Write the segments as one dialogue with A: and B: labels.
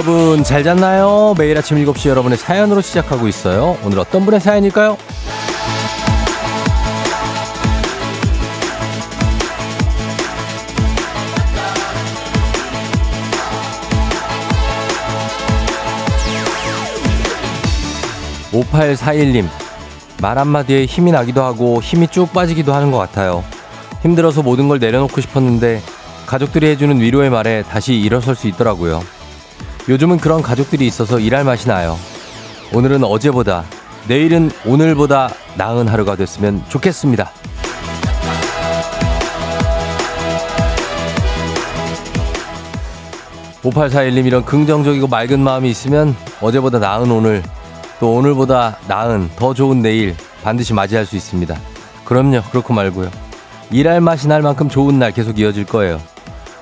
A: 여러분 잘 잤나요? 매일 아침 7시 여러분의 사연으로 시작하고 있어요. 오늘 어떤 분의 사연일까요? 5841님, 말 한마디에 힘이 나기도 하고 힘이 쭉 빠지기도 하는 것 같아요. 힘들어서 모든 걸 내려놓고 싶었는데 가족들이 해주는 위로의 말에 다시 일어설 수 있더라고요. 요즘은 그런 가족들이 있어서 일할 맛이 나요. 오늘은 어제보다, 내일은 오늘보다 나은 하루가 됐으면 좋겠습니다. 5841님 이런 긍정적이고 맑은 마음이 있으면 어제보다 나은 오늘 또 오늘보다 나은 더 좋은 내일 반드시 맞이할 수 있습니다. 그럼요. 그렇고 말고요. 일할 맛이 날 만큼 좋은 날 계속 이어질 거예요.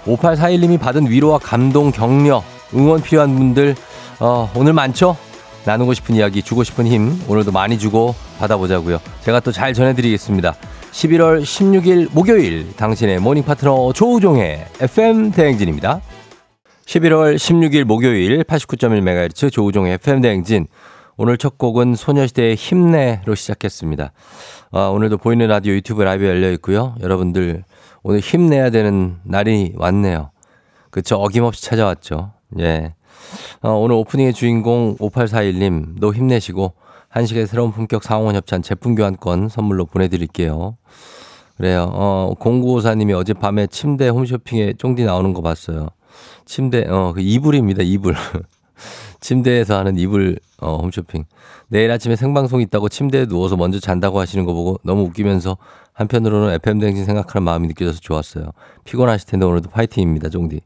A: 5841님이 받은 위로와 감동, 격려, 응원 필요한 분들 어, 오늘 많죠? 나누고 싶은 이야기, 주고 싶은 힘 오늘도 많이 주고 받아보자고요. 제가 또 잘 전해드리겠습니다. 11월 16일 목요일 당신의 모닝 파트너 조우종의 FM 대행진입니다. 11월 16일 목요일 89.1MHz 조우종의 FM 대행진 오늘 첫 곡은 소녀시대의 힘내로 시작했습니다. 아, 오늘도 보이는 라디오 유튜브 라이브 열려 있고요. 여러분들 오늘 힘내야 되는 날이 왔네요. 그쵸 어김없이 찾아왔죠. 예. 어, 오늘 오프닝의 주인공 5841님도 힘내시고 한식의 새로운 품격 상원 협찬 제품 교환권 선물로 보내드릴게요. 그래요. 어, 0954님이 어젯밤에 침대 홈쇼핑에 쫑디 나오는 거 봤어요. 침대, 어, 그 이불입니다, 이불. 침대에서 하는 이불 어, 홈쇼핑. 내일 아침에 생방송 있다고 침대에 누워서 먼저 잔다고 하시는 거 보고 너무 웃기면서 한편으로는 FM 댕진 생각하는 마음이 느껴져서 좋았어요. 피곤하실 텐데 오늘도 파이팅입니다, 종디.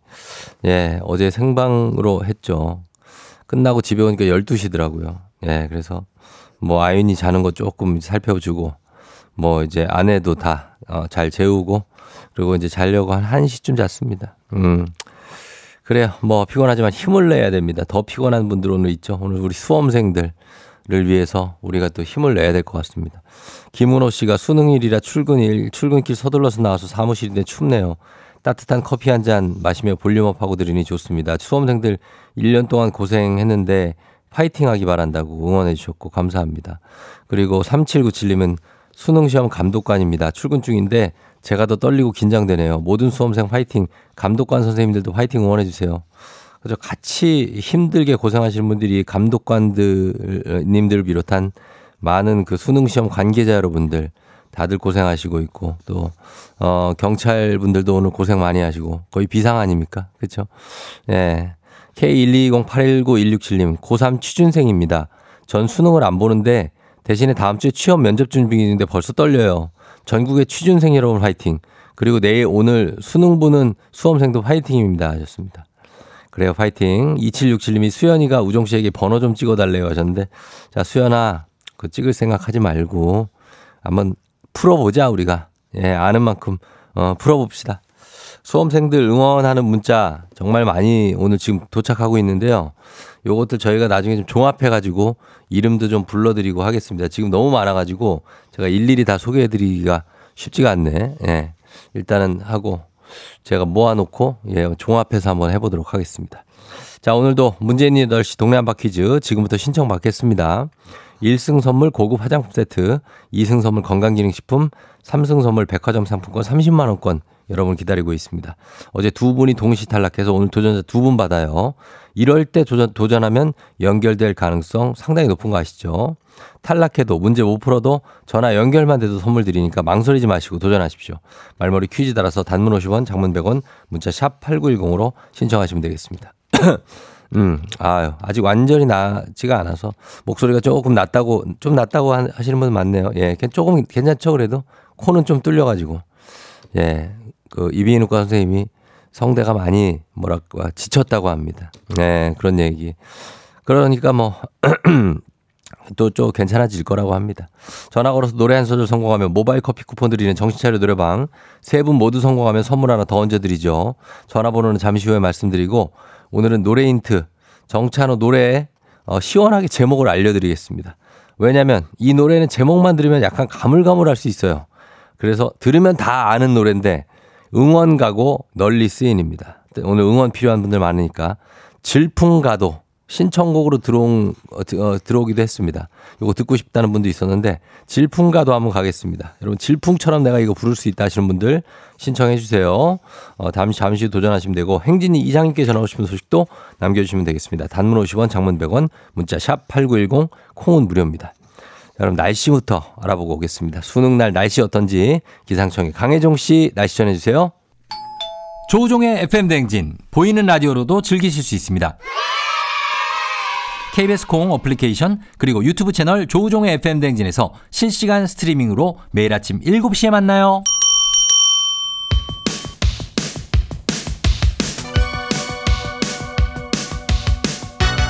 A: 예, 어제 생방으로 했죠. 끝나고 집에 오니까 12시더라고요. 예, 그래서 뭐 아윤이 자는 거 조금 살펴주고 뭐 이제 아내도 다잘 어, 재우고 그리고 이제 자려고 한 1시쯤 잤습니다. 음. 그래요. 뭐 피곤하지만 힘을 내야 됩니다. 더 피곤한 분들 오늘 있죠. 오늘 우리 수험생들을 위해서 우리가 또 힘을 내야 될 것 같습니다. 김은호 씨가 수능일이라 출근일, 출근길 서둘러서 나와서 사무실인데 춥네요. 따뜻한 커피 한 잔 마시며 볼륨업 하고 들으니 좋습니다. 수험생들 1년 동안 고생했는데 파이팅 하기 바란다고 응원해 주셨고 감사합니다. 그리고 3797님은 수능 시험 감독관입니다. 출근 중인데 제가 더 떨리고 긴장되네요. 모든 수험생 화이팅. 감독관 선생님들도 화이팅 응원해 주세요. 그래서 같이 힘들게 고생하시는 분들이 감독관들, 님들을 비롯한 많은 그 수능 시험 관계자 여러분들 다들 고생하시고 있고 또, 어, 경찰 분들도 오늘 고생 많이 하시고 거의 비상 아닙니까? 그쵸? 예. K120819167님, 고3 취준생입니다. 전 수능을 안 보는데 대신에 다음 주에 취업 면접 준비 중인데 벌써 떨려요. 전국의 취준생 여러분 화이팅. 그리고 내일 오늘 수능 보는 수험생도 화이팅입니다. 하셨습니다. 그래요, 화이팅. 2767님이 수연이가 우종 씨에게 번호 좀 찍어달래요 하셨는데, 자, 수연아, 그 찍을 생각 하지 말고, 한번 풀어보자, 우리가. 예, 아는 만큼, 어, 풀어봅시다. 수험생들 응원하는 문자 정말 많이 오늘 지금 도착하고 있는데요. 요것들 저희가 나중에 좀 종합해가지고 이름도 좀 불러드리고 하겠습니다. 지금 너무 많아가지고 제가 일일이 다 소개해드리기가 쉽지가 않네. 예. 일단은 하고 제가 모아놓고 예, 종합해서 한번 해보도록 하겠습니다. 자, 오늘도 문재인의 8시 동네 한바 퀴즈 지금부터 신청 받겠습니다. 1승 선물 고급 화장품 세트, 2승 선물 건강기능식품, 3승 선물 백화점 상품권 30만원권 여러분 기다리고 있습니다. 어제 두 분이 동시 탈락해서 오늘 도전자 두 분 받아요. 이럴 때 도전, 도전하면 연결될 가능성 상당히 높은 거 아시죠? 탈락해도 문제 못 풀어도 전화 연결만 돼도 선물 드리니까 망설이지 마시고 도전하십시오. 말머리 퀴즈 따라서 단문 50원, 장문 100원, 문자 샵 8910으로 신청하시면 되겠습니다. 음, 아유, 아직 완전히 나지가 않아서 목소리가 조금 낮다고, 좀 낮다고 하시는 분 많네요. 예, 조금 괜찮죠, 그래도? 코는 좀 뚫려가지고. 예, 그 이비인후과 선생님이 성대가 많이 뭐랄까 지쳤다고 합니다. 네, 그런 얘기. 그러니까 뭐 또좀 괜찮아질 거라고 합니다. 전화 걸어서 노래 한 소절 성공하면 모바일 커피 쿠폰 드리는 정신차려 노래방 세 분 모두 성공하면 선물 하나 더 얹어 드리죠. 전화번호는 잠시 후에 말씀드리고 오늘은 노래 힌트 정찬호 노래 어, 시원하게 제목을 알려드리겠습니다. 왜냐하면 이 노래는 제목만 들으면 약간 가물가물할 수 있어요. 그래서 들으면 다 아는 노래인데 응원 가고 널리 쓰인입니다. 오늘 응원 필요한 분들 많으니까 질풍가도 신청곡으로 들어온, 어, 어, 들어오기도 했습니다. 이거 듣고 싶다는 분도 있었는데 질풍가도 한번 가겠습니다. 여러분 질풍처럼 내가 이거 부를 수 있다 하시는 분들 신청해 주세요. 어, 잠시, 잠시 도전하시면 되고 행진이 이장님께 전화 오시면 소식도 남겨주시면 되겠습니다. 단문 50원, 장문 100원, 문자 샵 8910, 콩은 무료입니다. 여러분 날씨부터 알아보고 오겠습니다. 수능 날 날씨 어떤지 기상청의 강혜종 씨 날씨 전해주세요.
B: 조우종의 FM 댕진 보이는 라디오로도 즐기실 수 있습니다. KBS 콩 어플리케이션 그리고 유튜브 채널 조우종의 FM 댕진에서 실시간 스트리밍으로 매일 아침 7시에 만나요.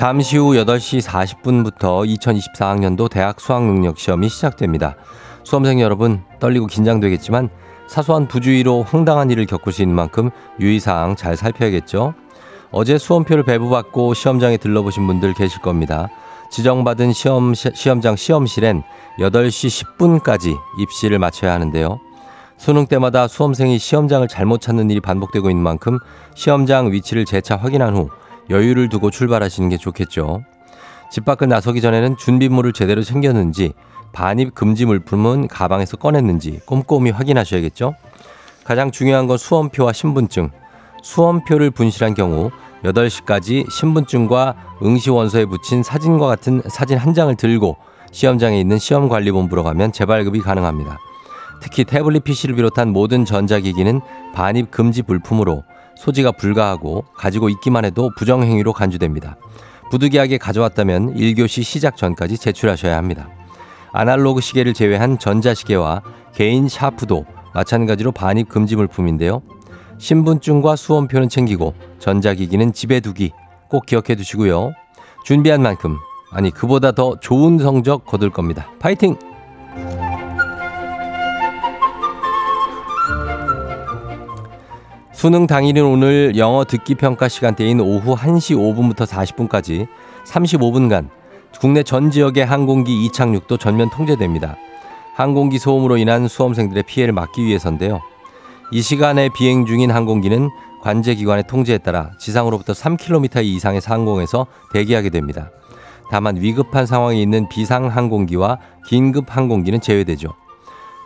A: 잠시 후 8시 40분부터 2024학년도 대학 수학능력 시험이 시작됩니다. 수험생 여러분 떨리고 긴장되겠지만 사소한 부주의로 황당한 일을 겪을 수 있는 만큼 유의사항 잘 살펴야겠죠. 어제 수험표를 배부받고 시험장에 들러보신 분들 계실 겁니다. 지정받은 시험, 시험장 시험실엔 8시 10분까지 입시를 마쳐야 하는데요. 수능 때마다 수험생이 시험장을 잘못 찾는 일이 반복되고 있는 만큼 시험장 위치를 재차 확인한 후 여유를 두고 출발하시는 게 좋겠죠. 집 밖을 나서기 전에는 준비물을 제대로 챙겼는지 반입 금지 물품은 가방에서 꺼냈는지 꼼꼼히 확인하셔야겠죠. 가장 중요한 건 수험표와 신분증. 수험표를 분실한 경우 8시까지 신분증과 응시원서에 붙인 사진과 같은 사진 한 장을 들고 시험장에 있는 시험관리본부로 가면 재발급이 가능합니다. 특히 태블릿 PC를 비롯한 모든 전자기기는 반입 금지 불품으로 소지가 불가하고 가지고 있기만 해도 부정행위로 간주됩니다. 부득이하게 가져왔다면 1교시 시작 전까지 제출하셔야 합니다. 아날로그 시계를 제외한 전자시계와 개인 샤프도 마찬가지로 반입 금지 물품인데요. 신분증과 수험표는 챙기고 전자기기는 집에 두기 꼭 기억해 두시고요. 준비한 만큼 아니 그보다 더 좋은 성적 거둘 겁니다. 파이팅! 수능 당일인 오늘 영어 듣기 평가 시간대인 오후 1시 5분부터 40분까지 35분간 국내 전 지역의 항공기 이착륙도 전면 통제됩니다. 항공기 소음으로 인한 수험생들의 피해를 막기 위해서인데요. 이 시간에 비행 중인 항공기는 관제기관의 통제에 따라 지상으로부터 3km 이상의 상공에서 대기하게 됩니다. 다만 위급한 상황에 있는 비상 항공기와 긴급 항공기는 제외되죠.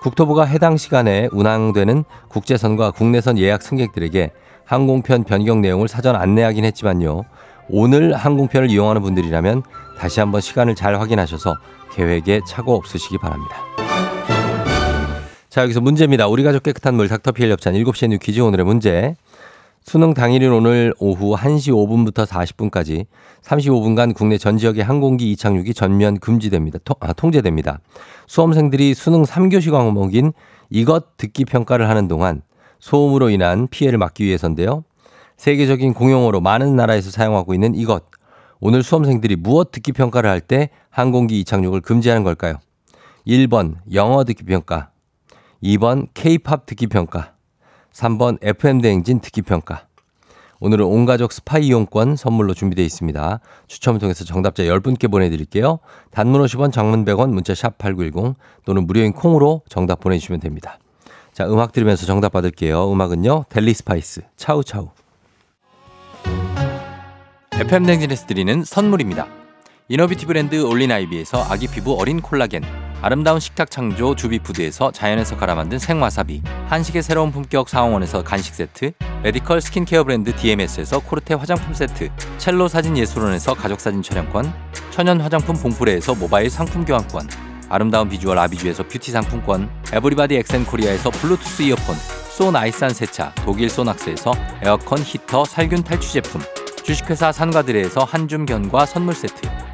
A: 국토부가 해당 시간에 운항되는 국제선과 국내선 예약 승객들에게 항공편 변경 내용을 사전 안내하긴 했지만요. 오늘 항공편을 이용하는 분들이라면 다시 한번 시간을 잘 확인하셔서 계획에 착오 없으시기 바랍니다. 자, 여기서 문제입니다. 우리 가족 깨끗한 물 닥터피엘 협찬 7시에 뉴 퀴즈 오늘의 문제. 수능 당일인 오늘 오후 1시 5분부터 40분까지 35분간 국내 전 지역의 항공기 이착륙이 전면 금지됩니다. 통, 아, 통제됩니다. 수험생들이 수능 3교시 과목인 이것 듣기 평가를 하는 동안 소음으로 인한 피해를 막기 위해서인데요. 세계적인 공용어로 많은 나라에서 사용하고 있는 이것. 오늘 수험생들이 무엇 듣기 평가를 할 때 항공기 이착륙을 금지하는 걸까요? 1번 영어 듣기 평가, 2번 K-팝 듣기 평가, 3번 FM 대행진 듣기 평가. 오늘은 온가족 스파 이용권 선물로 준비되어 있습니다. 추첨을 통해서 정답자 10분께 보내드릴게요. 단문 50원, 장문 100원, 문자 샵8910 또는 무료인 콩으로 정답 보내주시면 됩니다. 자, 음악 들으면서 정답 받을게요. 음악은요, 델리 스파이스, 차우차우.
B: FM 댕진에서 드리는 선물입니다. 이너뷰티 브랜드 올린아이비에서 아기 피부 어린 콜라겐 아름다운 식탁 창조 주비푸드에서 자연에서 갈아 만든 생와사비 한식의 새로운 품격 사원에서 간식 세트 메디컬 스킨케어 브랜드 DMS에서 코르테 화장품 세트 첼로 사진 예술원에서 가족사진 촬영권 천연 화장품 봉프레에서 모바일 상품 교환권 아름다운 비주얼 아비주에서 뷰티 상품권 에브리바디 엑센코리아에서 블루투스 이어폰 소 나이산 세차 독일 소낙스에서 에어컨 히터 살균 탈취 제품 주식회사 산과드레에서 한줌 견과 선물 세트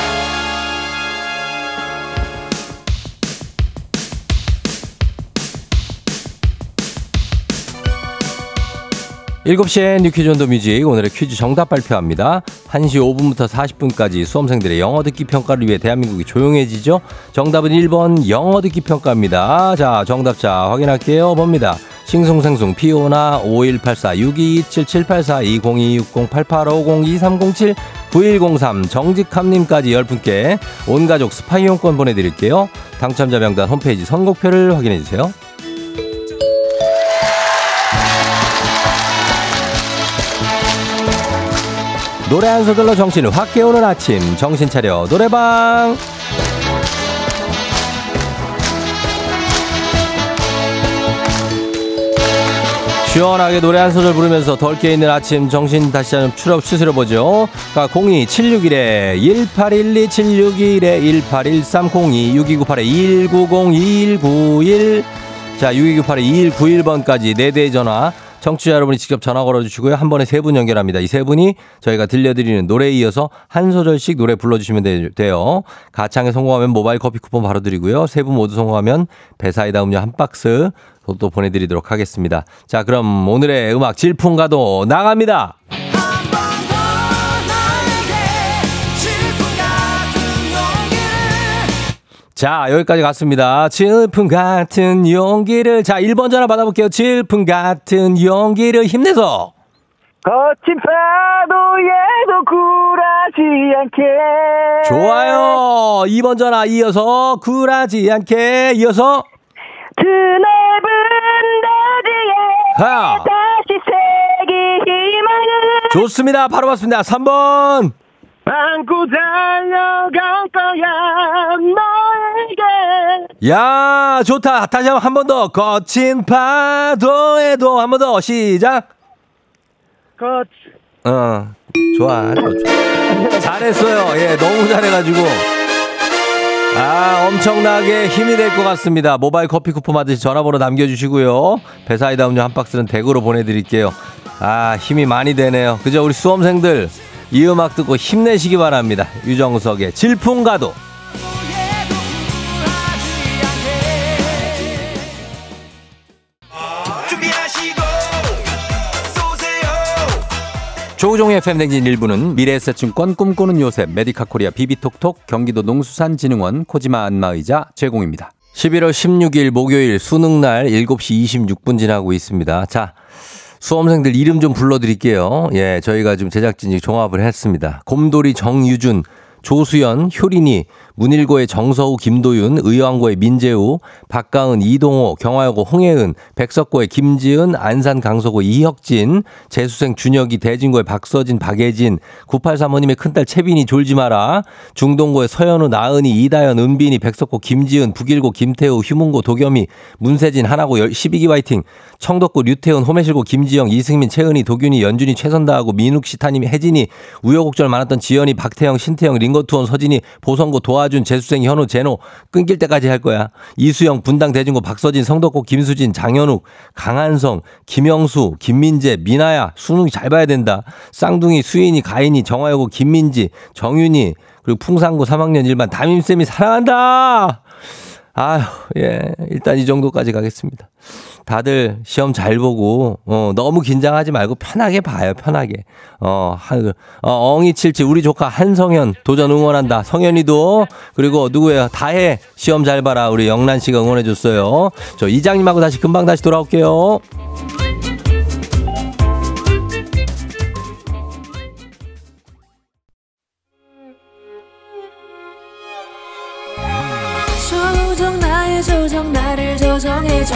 A: 7시에 뉴퀴즈 온더 뮤직 오늘의 퀴즈 정답 발표합니다. 1시 5분부터 40분까지 수험생들의 영어 듣기 평가를 위해 대한민국이 조용해지죠. 정답은 1번 영어 듣기 평가입니다. 자, 정답자 확인할게요. 봅니다. 싱숭생숭 피오나 5184 6227 7842 2060 8850 2307 9103 정직함님까지 10분께 온가족 스파이용권 보내드릴게요. 당첨자 명단 홈페이지 선곡표를 확인해주세요. 노래 한 소절로 정신을 확 깨우는 아침. 정신 차려. 노래방. 시원하게 노래 한 소절 부르면서 덜 깨있는 아침. 정신 다시 한번 추려 추스려보죠. 가 02-761에 1812 761에 1813 02 6298에 2190 2191 자, 6298에 2191번까지 4대의 전화 청취자 여러분이 직접 전화 걸어주시고요. 한 번에 세 분 연결합니다. 이 세 분이 저희가 들려드리는 노래에 이어서 한 소절씩 노래 불러주시면 되, 돼요. 가창에 성공하면 모바일 커피 쿠폰 바로 드리고요. 세 분 모두 성공하면 배사이다 음료 한 박스 또 보내드리도록 하겠습니다. 자, 그럼 오늘의 음악 질풍가도 나갑니다. 자, 여기까지 갔습니다. 질풍 같은 용기를. 자, 1번 전화 받아볼게요. 질풍 같은 용기를 힘내서.
C: 거친 파도에도 굴하지 않게.
A: 좋아요. 2번 전화 이어서 굴하지 않게 이어서.
C: 드넓은 대지에
A: 하.
C: 다시 새기 희망을
A: 좋습니다. 바로 봤습니다. 3번.
C: 안고 달려갈 거야 너에게
A: 야, 좋다. 다시 한번한번 더. 거친 파도에도 한 번 더. 시작.
C: 거
A: 어, 좋아. 잘했어요. 예, 너무 잘해가지고. 아, 엄청나게 힘이 될 것 같습니다. 모바일 커피 쿠폰 받으시 전화번호 남겨주시고요. 배사이다 음료 한 박스는 댁으로 보내드릴게요. 아, 힘이 많이 되네요. 그죠? 우리 수험생들 이 음악 듣고 힘내시기 바랍니다. 유정석의 질풍가도.
B: 조우종의 FM댕진 일부는 미래에셋증권 꿈꾸는 요셉, 메디카 코리아 비비톡톡, 경기도 농수산진흥원, 코지마 안마의자 제공입니다.
A: 11월 16일 목요일 수능날 7시 26분 지나고 있습니다. 자, 수험생들 이름 좀 불러드릴게요. 예, 저희가 좀 제작진이 종합을 했습니다. 곰돌이 정유준, 조수연, 효린이, 문일고의 정서우, 김도윤, 의왕고의 민재우, 박가은, 이동호, 경화여고 홍혜은, 백석고의 김지은, 안산 강서고 이혁진, 재수생 준혁이, 대진고의 박서진, 박예진, 983호님의 큰딸 채빈이 졸지 마라, 중동고의 서현우, 나은이, 이다연, 은빈이, 백석고 김지은, 북일고 김태우, 휴문고 도겸이, 문세진, 하나고 12기 화이팅, 청덕고 류태훈, 호메실고 김지영, 이승민, 채은이, 도균이, 연준이, 최선다하고 민욱 씨, 타님, 혜진이, 우여곡절 많았던 지연이, 박태영, 신태영, 링거투원, 서진이, 보성고 도와 준 조아준, 재수생, 현우, 제노 끊길 때까지 할 거야. 이수영, 분당, 대중고, 박서진, 성덕고, 김수진, 장현욱, 강한성, 김영수, 김민재, 미나야, 수능 잘 봐야 된다. 쌍둥이, 수인이, 가인이, 정화여고, 김민지, 정윤이, 그리고 풍산고 3학년 1반 담임쌤이 사랑한다! 아휴, 예. 일단 이 정도까지 가겠습니다. 다들 시험 잘 보고, 어, 너무 긴장하지 말고 편하게 봐요, 편하게. 어, 한, 어, 엉이 칠칠, 우리 조카 한성현 도전 응원한다. 성현이도, 그리고 누구예요? 다해 시험 잘 봐라. 우리 영란 씨가 응원해 줬어요. 저 이장님하고 다시 금방 다시 돌아올게요.
D: 조정 나를 조정해줘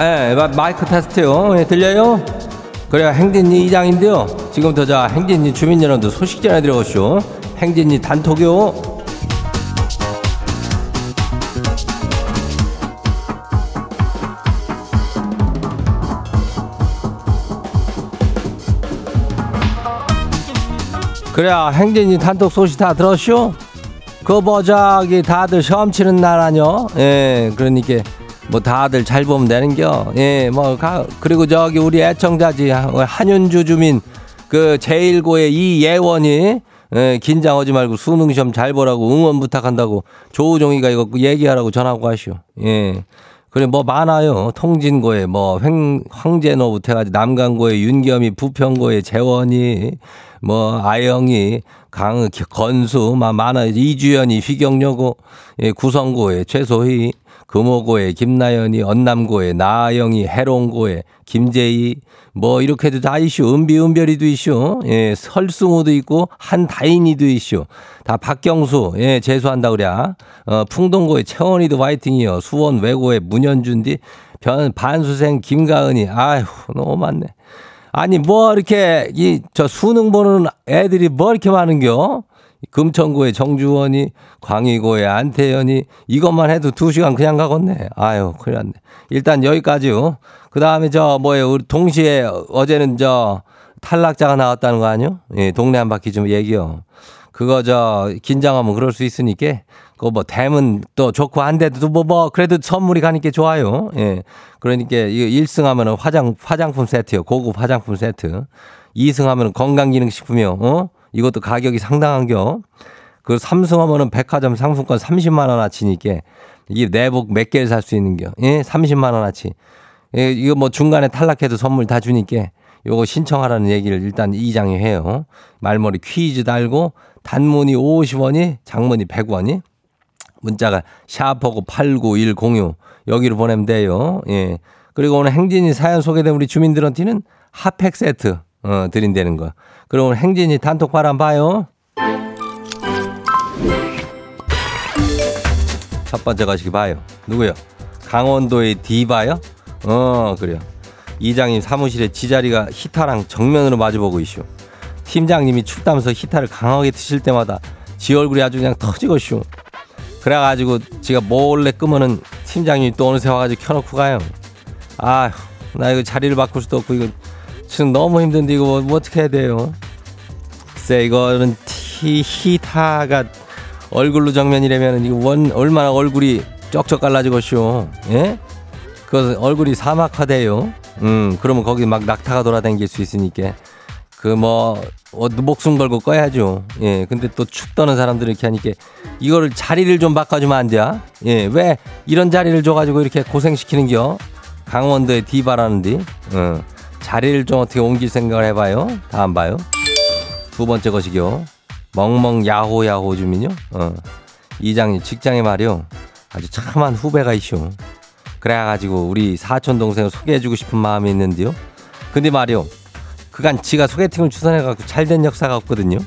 A: 예, 마- 마이크 테스트요. 예, 들려요? 그래요, 행진이 이장인데요. 지금부터 자, 행진이 주민 여러분들 소식 전해드려오시오. 행진이 단톡요. 그래야 행진이 단톡 소식 다 들었쇼? 그 뭐저기 다들 시험 치는 날 아뇨? 예, 그러니까 뭐 다들 잘 보면 되는겨. 예, 뭐 가, 그리고 저기 우리 애청자지 한윤주 주민 그 제1고의 이예원이 예, 긴장하지 말고 수능 시험 잘 보라고 응원 부탁한다고 조우종이가 이거 얘기하라고 전화하고 하시오. 예. 그래 뭐 많아요. 통진고에 뭐 횡, 황제노부터 해가지고 남강고에 윤겸이 부평고에 재원이 뭐 아영이 강 건수 막 많아요. 이주연이 휘경여고 예, 구성고에 최소희 금호고에 김나연이 언남고에 나영이 해롱고에 김재희 뭐 이렇게도 다 이슈 은비 은별이도 이슈 예 설승우도 있고 한다인이도 이슈. 다 박경수 예 재수한다 그래. 어 풍동고에 채원이도 화이팅이요. 수원 외고에 문현준디 변 반수생 김가은이. 아휴 너무 많네. 아니 뭐 이렇게 이 저 수능 보는 애들이 뭐 이렇게 많은겨 금천구에 정주원이 광희고에 안태현이 이것만 해도 두 시간 그냥 가겠네. 아유, 큰일 났네. 일단 여기까지요. 그 다음에 저 뭐예요. 우리 동시에 어제는 저 탈락자가 나왔다는 거 아니요? 예, 동네 한 바퀴 좀 얘기요. 그거 저 긴장하면 그럴 수 있으니까 그거 뭐 댐은 또 좋고 한데도 뭐뭐 그래도 선물이 가니까 좋아요. 예. 그러니까 이거 1승 하면은 화장 화장품 세트요. 고급 화장품 세트. 2승 하면은 건강기능식품이요. 어? 이것도 가격이 상당한겨. 그 삼승하면은 백화점 상품권 30만 원어치니까 이게 내복 몇 개를 살 수 있는겨. 예, 30만 원어치. 예, 이거 뭐 중간에 탈락해도 선물 다 주니까 요거 신청하라는 얘기를 일단 이장이 해요. 말머리 퀴즈 달고 단문이 50원이 장문이 100원이 문자가 샤퍼고 89106 여기로 보내면 돼요. 예. 그리고 오늘 행진이 사연 소개된 우리 주민들한테는 핫팩 세트 어, 드린다는 거. 그럼 오늘 행진이 단톡 바람 봐요. 첫 번째 가시기 봐요. 누구요? 강원도의 디바요? 어, 그래요. 이장님 사무실에 지자리가 히타랑 정면으로 마주보고 있쇼. 팀장님이 춥다면서 히타를 강하게 트실 때마다 지 얼굴이 아주 그냥 터지고쇼. 그래가지고 제가 몰래 끄면은 팀장님이 또 어느새 와가지고 켜놓고 가요. 아휴, 나 이거 자리를 바꿀 수도 없고 이거 지금 너무 힘든데 이거 뭐, 뭐 어떻게 해야 돼요? 글쎄 이거는 티 히타가 얼굴로 정면이라면 이거 원 얼마나 얼굴이 쩍쩍 갈라지고쇼. 예? 그 얼굴이 사막화돼요. 음, 그러면 거기 막 낙타가 돌아다닐 수 있으니까 그뭐 어, 목숨 걸고 꺼야죠. 예, 근데 또 축 떠는 사람들 이렇게 하니까 이거를 자리를 좀 바꿔주면 안 돼요? 예, 왜 이런 자리를 줘가지고 이렇게 고생시키는겨? 강원도의 디바라는데, 어, 자리를 좀 어떻게 옮길 생각을 해봐요. 다 안 봐요. 두 번째 것이요. 멍멍 야호 야호 주민요. 어, 이장님 직장에 말이요. 아주 참한 후배가 있쇼. 그래가지고 우리 사촌 동생을 소개해주고 싶은 마음이 있는데요. 근데 말이요. 그간 지가 소개팅을 추선해갖고 잘 된 역사가 없거든요.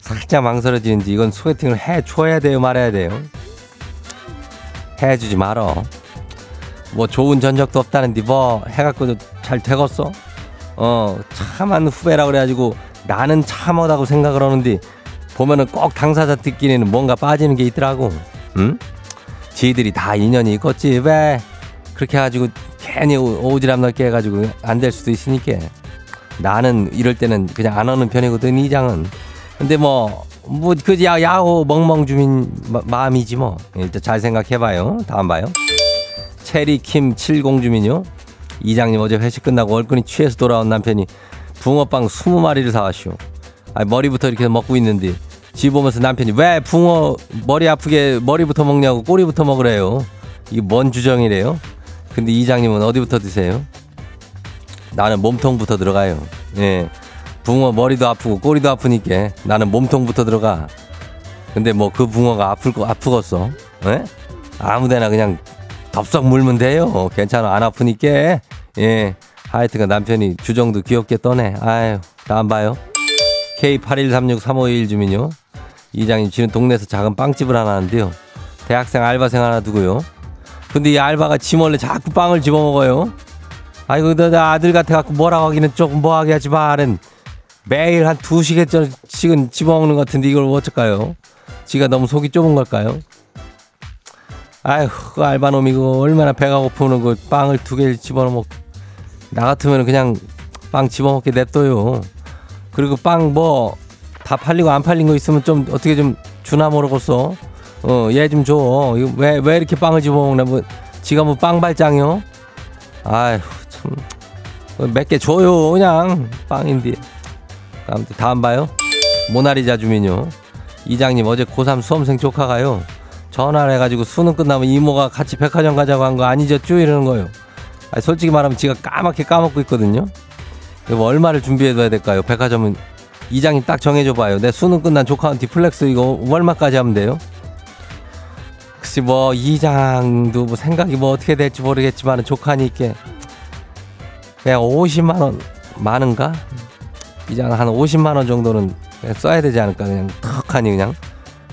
A: 살짝 망설여지는데 이건 소개팅을 해줘야 돼요, 말아야 돼요. 해주지 말어. 뭐 좋은 전적도 없다는데 뭐 해갖고도 잘 되겠어? 어 참한 후배라 그래가지고 나는 참하다고 생각을 하는데 보면은 꼭 당사자들끼리는 뭔가 빠지는 게 있더라고. 응? 지들이 다 인연이 있겠지 왜? 그렇게 해가지고 괜히 오- 오지랖 넓게 해가지고 안 될 수도 있으니까. 나는 이럴 때는 그냥 안 하는 편이거든 이 장은. 근데 뭐 뭐그야 야호 멍멍 주민 마, 마음이지 뭐. 일단 잘 생각해봐요. 다음 봐요. 체리 킴 70 주민요 이장님 어제 회식 끝나고 얼큰이 취해서 돌아온 남편이 붕어빵 20마리를 사왔쇼 아 머리부터 이렇게 먹고 있는데 집 오면서 남편이 왜 붕어 머리 아프게 머리부터 먹냐고 꼬리부터 먹으래요. 이게 뭔 주정이래요? 근데 이장님은 어디부터 드세요? 나는 몸통부터 들어가요. 예. 붕어 머리도 아프고 꼬리도 아프니까 나는 몸통부터 들어가. 근데 뭐 그 붕어가 아플 거 아프겠어? 예? 아무데나 그냥 덥석 물면 돼요. 괜찮아. 안 아프니까 예 하여튼간 남편이 주정도 귀엽게 떠네 아유 다음 봐요 K81363521 주민요. 이장님 지는 동네에서 작은 빵집을 하나 하는데요. 대학생 알바생 하나 두고요. 근데 이 알바가 지 몰래 자꾸 빵을 집어먹어요. 아이고 너, 나 아들 같아갖고 뭐라고 하기는 조금 뭐하게 하지 말은 매일 한 두 시간씩은 집어먹는 것 같은데 이걸 어쩔까요? 지가 너무 속이 좁은 걸까요? 아휴 그 알바놈 이거 얼마나 배가 고프는 그 빵을 두 개를 집어먹 나 같으면 그냥 빵 집어먹게 냅둬요. 그리고 빵 뭐 다 팔리고 안 팔린 거 있으면 좀 어떻게 좀 주나 모르겠어. 어, 얘 좀 줘. 왜, 왜 이렇게 빵을 집어먹나? 뭐, 지가 뭐 빵발장이요? 아휴, 참. 몇 개 줘요, 그냥. 빵인데. 아무튼 다음 봐요. 모나리자 주민요. 이장님 어제 고3 수험생 조카가요. 전화를 해가지고 수능 끝나면 이모가 같이 백화점 가자고 한 거 아니죠? 쭈 이러는 거예요. 아니, 솔직히 말하면 지가 까맣게 까먹고 있거든요. 뭐 얼마를 준비해둬야 될까요? 백화점은 이장님 딱 정해줘봐요. 내 수능 끝난 조카한테 flex 이거 얼마까지 하면 돼요? 혹시 뭐 이장도 뭐 생각이 뭐 어떻게 될지 모르겠지만 조카니까 그냥 50만 원 많은가? 이장 한 50만 원 정도는 써야 되지 않을까 그냥 턱하니 그냥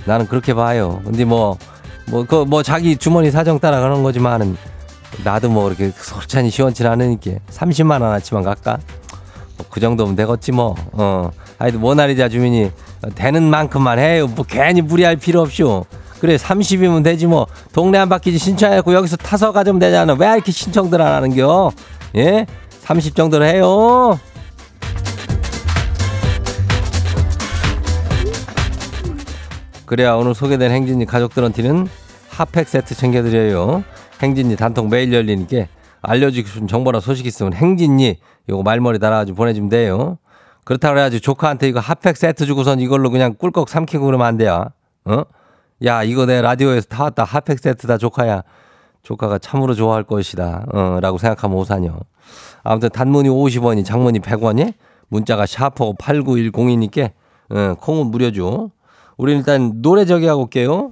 A: 나는 그렇게 봐요. 근데 뭐 뭐 그뭐 자기 주머니 사정 따라 그런 거지만은 나도 뭐 그렇게 솔찬히 시원치 않으니까 30만 원어치만 갈까? 뭐 그 정도면 되겠지 뭐. 어. 하여튼 모나리자 주민이 되는 만큼만 해요. 뭐 괜히 무리할 필요 없쇼. 그래 30이면 되지 뭐. 동네 한 바퀴 신청해갖고 여기서 타서 가자면 되잖아. 왜 이렇게 신청들 안 하는겨? 예? 30 정도로 해요. 그래야 오늘 소개된 행진이 가족들한테는 핫팩 세트 챙겨드려요. 행진이 단통 매일 열리니까 알려주고 싶은 정보나 소식 있으면 행진이 요거 말머리 달아가지고 보내주면 돼요. 그렇다 그래가지고 조카한테 이거 핫팩 세트 주고선 이걸로 그냥 꿀꺽 삼키고 그러면 안 돼요. 어? 야 이거 내 라디오에서 타왔다 핫팩 세트다 조카야. 조카가 참으로 좋아할 것이다. 어, 라고 생각하면 오산요. 아무튼 단문이 50원이 장문이 100원이 문자가 샤퍼 8910이니까 어, 콩은 무료죠. 우리 일단 노래 저기 하고 올게요.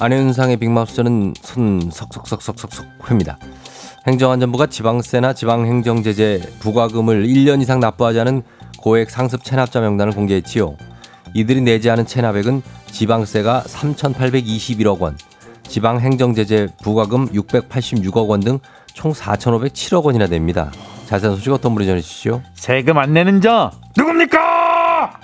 A: 안현상의 빅마우스는 손 석석석석석석 회입니다. 행정안전부가 지방세나 지방행정제재 부과금을 1년 이상 납부하지 않은 고액 상습 체납자 명단을 공개했지요. 이들이 내지 않은 체납액은 지방세가 3,821억 원, 지방행정제재 부과금 686억 원 등 총 4,507억 원이나 됩니다. 자세한 소식 어떤 분이 전해주시죠?
E: 세금 안 내는 자 누굽니까?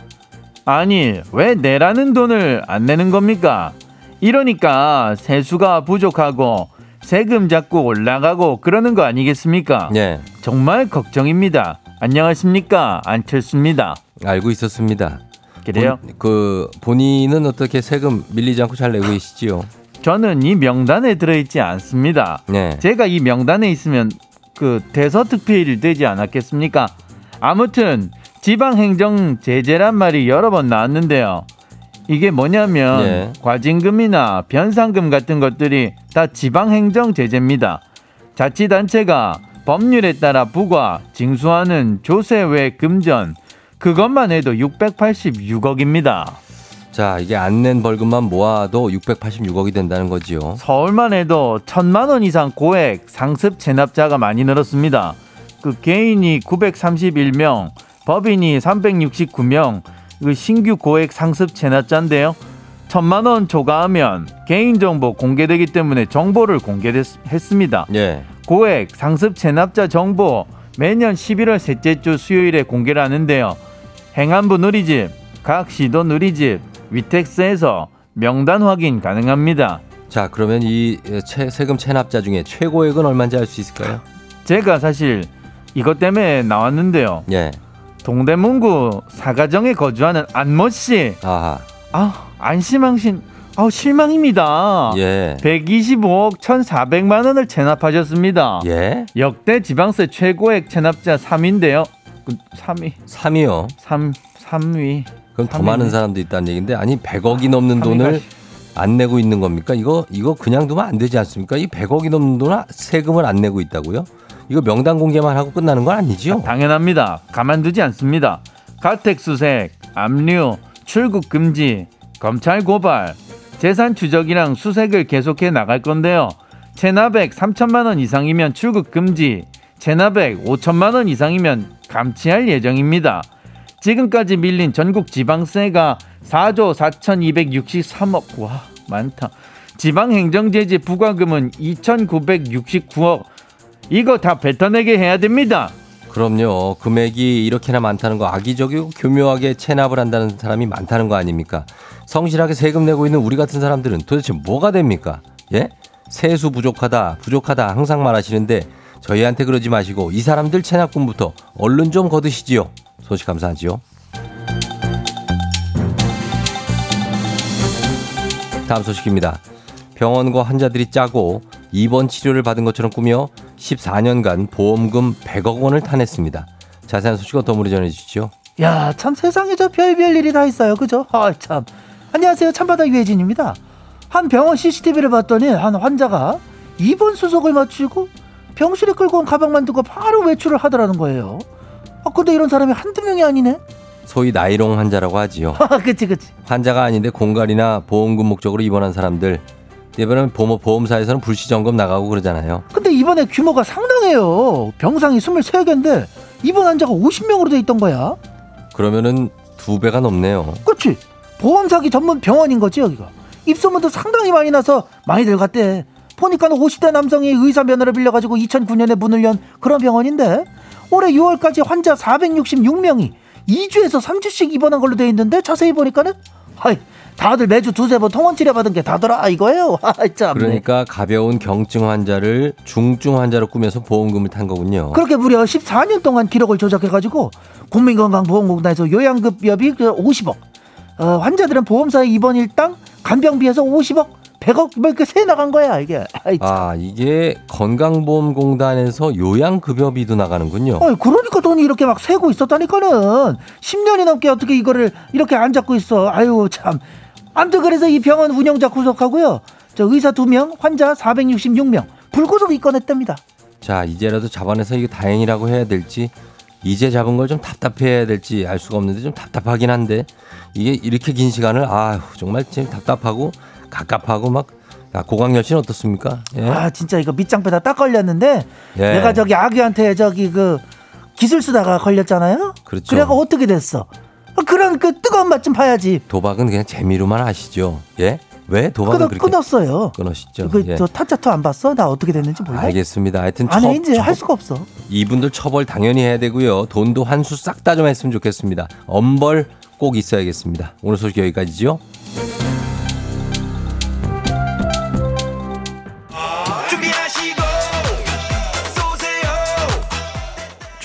E: 아니 왜 내라는 돈을 안 내는 겁니까? 이러니까 세수가 부족하고 세금 자꾸 올라가고 그러는 거 아니겠습니까?
A: 예,
E: 정말 걱정입니다. 안녕하십니까 안철수입니다.
A: 알고 있었습니다.
E: 그래요?
A: 본, 그 본인은 어떻게 세금 밀리지 않고 잘 내고 계시지요?
E: 저는 이 명단에 들어있지 않습니다.
A: 네.
E: 제가 이 명단에 있으면 그 대서특필 되지 않았겠습니까? 아무튼 지방행정 제재란 말이 여러 번 나왔는데요. 이게 뭐냐면
A: 예.
E: 과징금이나 변상금 같은 것들이 다 지방행정 제재입니다. 자치단체가 법률에 따라 부과, 징수하는 조세 외 금전 그것만 해도 686억입니다.
A: 자, 이게 안 낸 벌금만 모아도 686억이 된다는 거지요.
E: 서울만 해도 천만 원 이상 고액 상습 체납자가 많이 늘었습니다. 그 개인이 931명, 법인이 369명, 그 신규 고액 상습 체납자인데요. 천만 원 초과하면 개인정보 공개되기 때문에 정보를 공개했습니다.
A: 예.
E: 고액 상습 체납자 정보 매년 11월 셋째 주 수요일에 공개를 하는데요. 행안부 누리집, 각 시도 누리집, 위텍스에서 명단 확인 가능합니다.
A: 자, 그러면 이 채- 세금 체납자 중에 최고액은 얼마인지 알 수 있을까요?
E: 제가 사실 이것 때문에 나왔는데요.
A: 예.
E: 동대문구 사가정에 거주하는 안모 씨.
A: 아하.
E: 아, 안심항신. 아, 실망입니다.
A: 예.
E: 125억 1,400만 원을 체납하셨습니다.
A: 예.
E: 역대 지방세 최고액 체납자 3위인데요. 그 3위.
A: 3위요.
E: 3 3위.
A: 그럼 더
E: 삼위네.
A: 많은 사람도 있다는 얘기인데 아니 100억이 넘는 돈을 안 내고 있는 겁니까? 이거 이거 그냥 두면 안 되지 않습니까? 이 100억이 넘는 돈을 세금을 안 내고 있다고요? 이거 명단 공개만 하고 끝나는 건 아니지요?
E: 당연합니다. 가만두지 않습니다. 가택 수색, 압류, 출국 금지, 검찰 고발, 재산 추적이랑 수색을 계속해 나갈 건데요. 체납액 3천만 원 이상이면 출국 금지, 체납액 5천만 원 이상이면 감치할 예정입니다. 지금까지 밀린 전국 지방세가 4조 4,263억. 와, 많다. 지방행정제재 부과금은 2,969억. 이거 다 뱉어내게 해야 됩니다.
A: 그럼요. 금액이 이렇게나 많다는 거 악의적이고 교묘하게 체납을 한다는 사람이 많다는 거 아닙니까? 성실하게 세금 내고 있는 우리 같은 사람들은 도대체 뭐가 됩니까? 예? 세수 부족하다, 부족하다 항상 말하시는데 저희한테 그러지 마시고 이 사람들 체납금부터 얼른 좀 거두시지요. 소식 감사하지요. 다음 소식입니다. 병원과 환자들이 짜고 입원 치료를 받은 것처럼 꾸며 14년간 보험금 100억 원을 타냈습니다. 자세한 소식은 더물이 전해주시죠.
F: 야, 참 세상에 저 별별 일이 다 있어요. 그죠? 아, 참. 안녕하세요. 참바다 유혜진입니다. 한 병원 CCTV를 봤더니 한 환자가 입원 수속을 마치고 병실에 끌고 온 가방만 두고 바로 외출을 하더라는 거예요. 아, 근데 이런 사람이 한두 명이 아니네?
A: 소위 나이롱 환자라고 하지요.
F: 아, 그치, 그치.
A: 환자가 아닌데 공갈이나 보험금 목적으로 입원한 사람들. 이번에는 보험, 보험사에서는 불시 점검 나가고 그러잖아요.
F: 근데 이번에 규모가 상당해요. 병상이 23개인데 입원 환자가 50명으로 돼 있던 거야.
A: 그러면은 두 배가 넘네요.
F: 그치? 보험 사기 전문 병원인 거지, 여기가. 입소문도 상당히 많이 나서 많이들 갔대. 보니까는 50대 남성이 의사 면허를 빌려가지고 2009년에 문을 연 그런 병원인데 올해 6월까지 환자 466명이 2주에서 3주씩 입원한 걸로 돼 있는데 자세히 보니까는 하이 다들 매주 두세 번 통원 치료 받은 게 다더라 이거예요. 아이 참.
A: 그러니까 가벼운 경증 환자를 중증 환자로 꾸며서 보험금을 탄 거군요.
F: 그렇게 무려 14년 동안 기록을 조작해가지고 국민건강보험공단에서 요양급여비 그 50억, 어, 환자들은 보험사의 입원 일당 간병비에서 50억, 100억 뭐 이렇게 세 나간 거야 이게. 아이.
A: 아, 이게 건강보험공단에서 요양급여비도 나가는군요.
F: 어이, 그러니까 돈이 이렇게 막 새고 있었다니까는 10년이 넘게 어떻게 이거를 이렇게 안 잡고 있어. 아유 참. 아무튼 그래서 이 병원 운영자 구속하고요. 저 의사 2명, 환자 466명 불구속 입건했답니다.
A: 자, 이제라도 잡아내서 이게 다행이라고 해야 될지, 이제 잡은 걸 좀 답답해야 될지 알 수가 없는데 좀 답답하긴 한데, 이게 이렇게 긴 시간을, 아휴, 정말 지금 답답하고, 갑갑하고 막, 아, 고강렬 씨는 어떻습니까? 예?
F: 아 진짜 이거 밑장 빼다 딱 걸렸는데
A: 예.
F: 내가 저기 아기한테 저기 그 기술 쓰다가 걸렸잖아요.
A: 그렇죠.
F: 그래가 어떻게 됐어? 어, 그런 그 뜨거운 맛 좀 봐야지.
A: 도박은 그냥 재미로만 하시죠. 예? 왜 도박은
F: 끊어, 끊었어요.
A: 끊으시죠?
F: 그
A: 예.
F: 저 타짜투 안 봤어? 나 어떻게 됐는지 몰라.
A: 알겠습니다. 하여튼
F: 안 해,
A: 처-
F: 이제
A: 처-
F: 할 수가 없어.
A: 이분들 처벌 당연히 해야 되고요. 돈도 환수 싹 다 좀 했으면 좋겠습니다. 엄벌 꼭 있어야겠습니다. 오늘 소식 여기까지죠.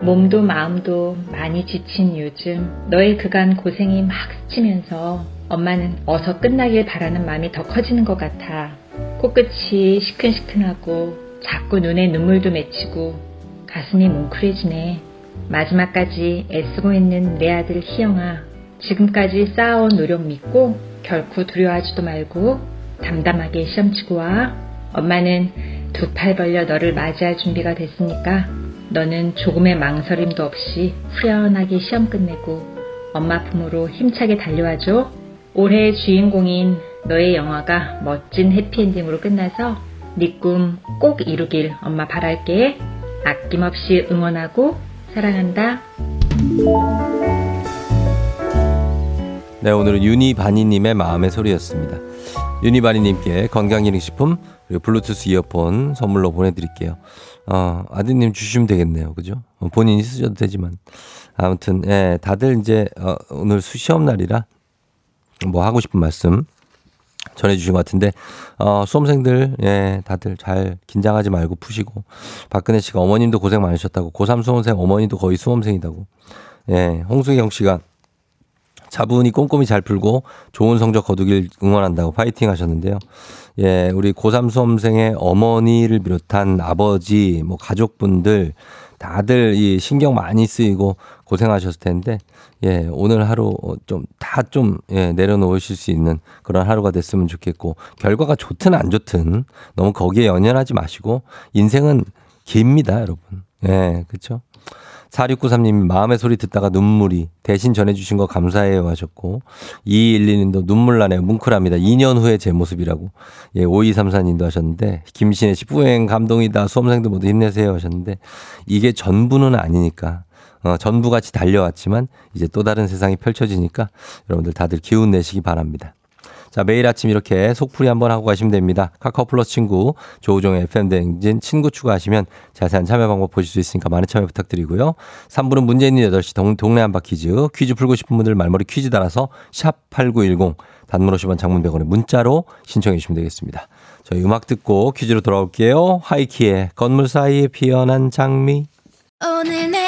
G: 몸도 마음도 많이 지친 요즘 너의 그간 고생이 막 스치면서 엄마는 어서 끝나길 바라는 마음이 더 커지는 것 같아. 코끝이 시큰시큰하고 자꾸 눈에 눈물도 맺히고 가슴이 뭉클해지네. 마지막까지 애쓰고 있는 내 아들 희영아. 지금까지 쌓아온 노력 믿고 결코 두려워하지도 말고 담담하게 시험 치고 와. 엄마는 두 팔 벌려 너를 맞이할 준비가 됐으니까 너는 조금의 망설임도 없이 후련하게 시험 끝내고 엄마 품으로 힘차게 달려와줘. 올해의 주인공인 너의 영화가 멋진 해피엔딩으로 끝나서 네 꿈 꼭 이루길 엄마 바랄게. 아낌없이 응원하고 사랑한다.
A: 네, 오늘은 유니바니님의 마음의 소리였습니다. 유니바니님께 건강기능식품 그리고 블루투스 이어폰 선물로 보내드릴게요. 어, 아드님 주시면 되겠네요. 그죠? 어, 본인이 쓰셔도 되지만. 아무튼, 예, 다들 이제, 어, 오늘 수시험 날이라 뭐 하고 싶은 말씀 전해주신 것 같은데, 어, 수험생들, 예, 다들 잘 긴장하지 말고 푸시고, 박근혜 씨가 어머님도 고생 많으셨다고, 고3 수험생 어머니도 거의 수험생이다고, 예, 홍수경 씨가 차분히 꼼꼼히 잘 풀고 좋은 성적 거두길 응원한다고 파이팅 하셨는데요. 예, 우리 고3 수험생의 어머니를 비롯한 아버지, 뭐 가족분들 다들 이 신경 많이 쓰이고 고생하셨을 텐데, 예, 오늘 하루 좀다좀 예, 내려놓으실 수 있는 그런 하루가 됐으면 좋겠고, 결과가 좋든 안 좋든 너무 거기에 연연하지 마시고, 인생은 깁니다, 여러분. 예, 그쵸? 4693님이 마음의 소리 듣다가 눈물이 대신 전해주신 거 감사해요 하셨고 2212님도 눈물 나네요. 뭉클합니다. 2년 후에 제 모습이라고. 예 5234님도 하셨는데 김신혜 씨 뿌행 감동이다. 수험생들 모두 힘내세요 하셨는데 이게 전부는 아니니까 어, 전부같이 달려왔지만 이제 또 다른 세상이 펼쳐지니까 여러분들 다들 기운 내시기 바랍니다. 자, 매일 아침 이렇게 속풀이 한번 하고 가시면 됩니다. 카카오 플러스 친구, 조우종의 FM대행진 친구 추가하시면 자세한 참여 방법 보실 수 있으니까 많은 참여 부탁드리고요. 3부는 문제 있는 8시 동, 동네 한바 퀴즈, 퀴즈 풀고 싶은 분들 말머리 퀴즈 달아서 샵8910 단문 50원 장문 100원에 문자로 신청해 주시면 되겠습니다. 저희 음악 듣고 퀴즈로 돌아올게요. 하이키의 건물 사이에 피어난 장미.
D: 오늘 내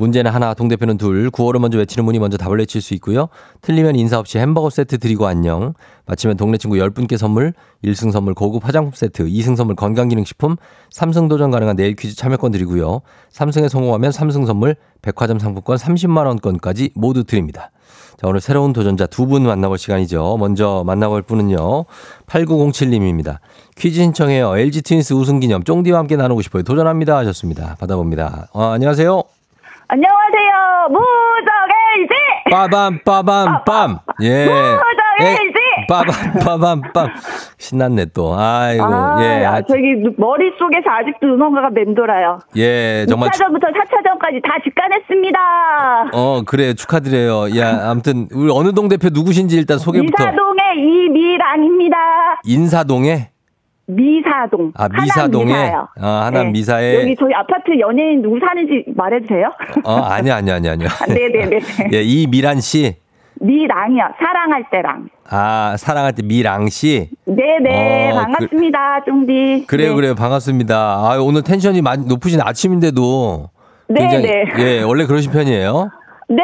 A: 문제는 하나, 동대표는 둘, 구호를 먼저 외치는 분이 먼저 답을 내칠 수 있고요. 틀리면 인사 없이 햄버거 세트 드리고 안녕. 마치면 동네 친구 10분께 선물, 1승 선물 고급 화장품 세트, 2승 선물 건강기능식품, 3승 도전 가능한 내일 퀴즈 참여권 드리고요. 3승에 성공하면 3승 선물 백화점 상품권 30만원권까지 모두 드립니다. 자, 오늘 새로운 도전자 두 분 만나볼 시간이죠. 먼저 만나볼 분은요. 8907님입니다. 퀴즈 신청해요. LG 트윈스 우승 기념 쫑디와 함께 나누고 싶어요. 도전합니다. 하셨습니다. 받아봅니다. 어, 안녕하세요.
C: 안녕하세요. 무적 LG!
A: 빠밤 빠밤 빰. 예.
C: 무적
A: 에,
C: LG!
A: 빠밤, 빠밤, 빰. 신났네 또. 아이고,
C: 아,
A: 예. 아,
C: 저기 머릿속에서 아직도 응원가가 맴돌아요.
A: 예, 정말. 축-
C: 2차전부터 4차전까지 다 직관했습니다.
A: 어, 그래요. 축하드려요. 야, 아무튼, 우리 어느 동 대표 누구신지 일단 소개부터.
C: 미사동의 이미란입니다.
A: 인사동에?
C: 미사동.
A: 아, 미사동에?
C: 미사요.
A: 아, 하남
C: 네.
A: 미사에.
C: 여기 저희 아파트 연예인 누구 사는지 말해도 돼요?
A: 어, 아니요, 아니요, 아니요, 아니요.
C: 네네네.
A: 예, 이미란 씨.
C: 미랑이요. 사랑할 때랑.
A: 아, 사랑할 때 미랑 씨.
C: 네네.
A: 어,
C: 반갑습니다. 쫑디.
A: 그 래요,
C: 네.
A: 그래요. 반갑습니다. 아, 오늘 텐션이 많이 높으신 아침인데도.
C: 네,
A: 굉장히-
C: 네.
A: 예, 원래 그러신 편이에요?
C: 네.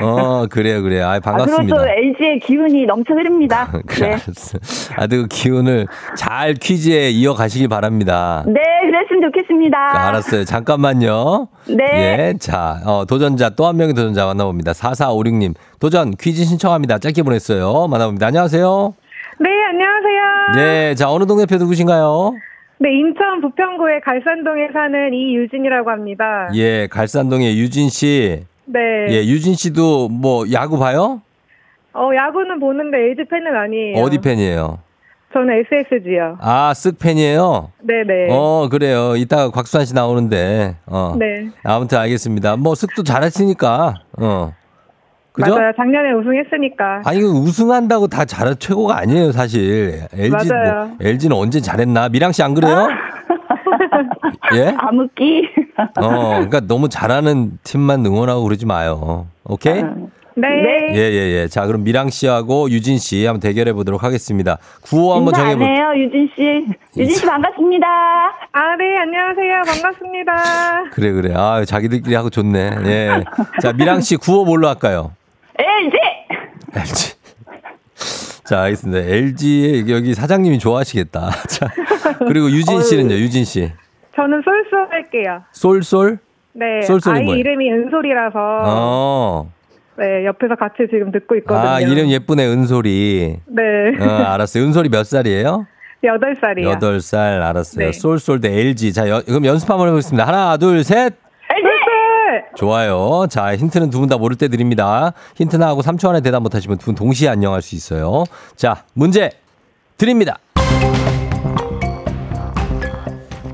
A: 어, 그래요, 그래요. 아,
C: 아,
A: 반갑습니다.
C: 또 LG의 기운이 넘쳐 흐릅니다.
A: 그래,
C: 네.
A: 아, 그 기운을 잘 퀴즈에 이어가시길 바랍니다.
C: 네, 그랬으면 좋겠습니다.
A: 알았어요. 잠깐만요.
C: 네.
A: 예, 자, 어, 도전자, 또 한 명의 도전자 만나봅니다. 4456님. 도전, 퀴즈 신청합니다. 짧게 보냈어요. 만나봅니다. 안녕하세요.
H: 네, 안녕하세요.
A: 예, 자, 어느 동네 표 누구신가요?
H: 네, 인천 부평구의 갈산동에 사는 이유진이라고 합니다.
A: 예, 갈산동의 유진 씨.
H: 네.
A: 예, 유진 씨도 뭐 야구 봐요?
H: 어, 야구는 보는데 LG 팬은 아니에요.
A: 어디 팬이에요?
H: 저는 SSG요.
A: 아, 쓱 팬이에요?
H: 네네.
A: 어, 그래요. 이따가 곽수환 씨 나오는데, 어.
H: 네.
A: 아무튼 알겠습니다. 뭐, 쓱도 잘했으니까, 어. 그죠?
H: 맞아요. 작년에 우승했으니까.
A: 아니, 그 우승한다고 다 잘한 최고가 아니에요, 사실. LG,
H: 맞아요.
A: 뭐, LG는 언제 잘했나? 미랑 씨 안 그래요? 예?
C: 암흑기.
A: 어, 그러니까 너무 잘하는 팀만 응원하고 그러지 마요. 오케이?
H: 네.
A: 예, 예, 예. 자, 그럼 미랑 씨하고 유진 씨 한번 대결해 보도록 하겠습니다. 구호 한번
C: 인사 안
A: 정해보
C: 해요, 유진 씨. 유진 씨 반갑습니다.
H: 아, 네, 안녕하세요. 반갑습니다.
A: 그래, 그래. 아, 자기들끼리 하고 좋네. 예. 자, 미랑 씨 구호 뭘로 할까요?
C: LG!
A: LG. 자, 알겠습니다. LG 여기 사장님이 좋아하시겠다. 자, 그리고 유진 씨는요, 유진 씨.
H: 저는 쏠쏠 할게요.
A: 쏠쏠?
H: 네.
A: 쏠쏠이
H: 아이
A: 뭐예요?
H: 이름이 은솔이라서.
A: 어.
H: 네, 옆에서 같이 지금 듣고 있거든요.
A: 아, 이름 예쁘네, 은솔이.
H: 네.
A: 어, 알았어요. 은솔이 몇 살이에요?
H: 여덟 살이요.
A: 여덟 살 알았어요.
H: 네.
A: 쏠쏠 대 LG. 자, 여- 그럼 연습 한번 해보겠습니다. 하나, 둘, 셋. 좋아요. 자, 힌트는 두 분 다 모를 때 드립니다. 힌트 나 하고 3초 안에 대답 못하시면 두 분 동시에 안녕할 수 있어요. 자, 문제 드립니다.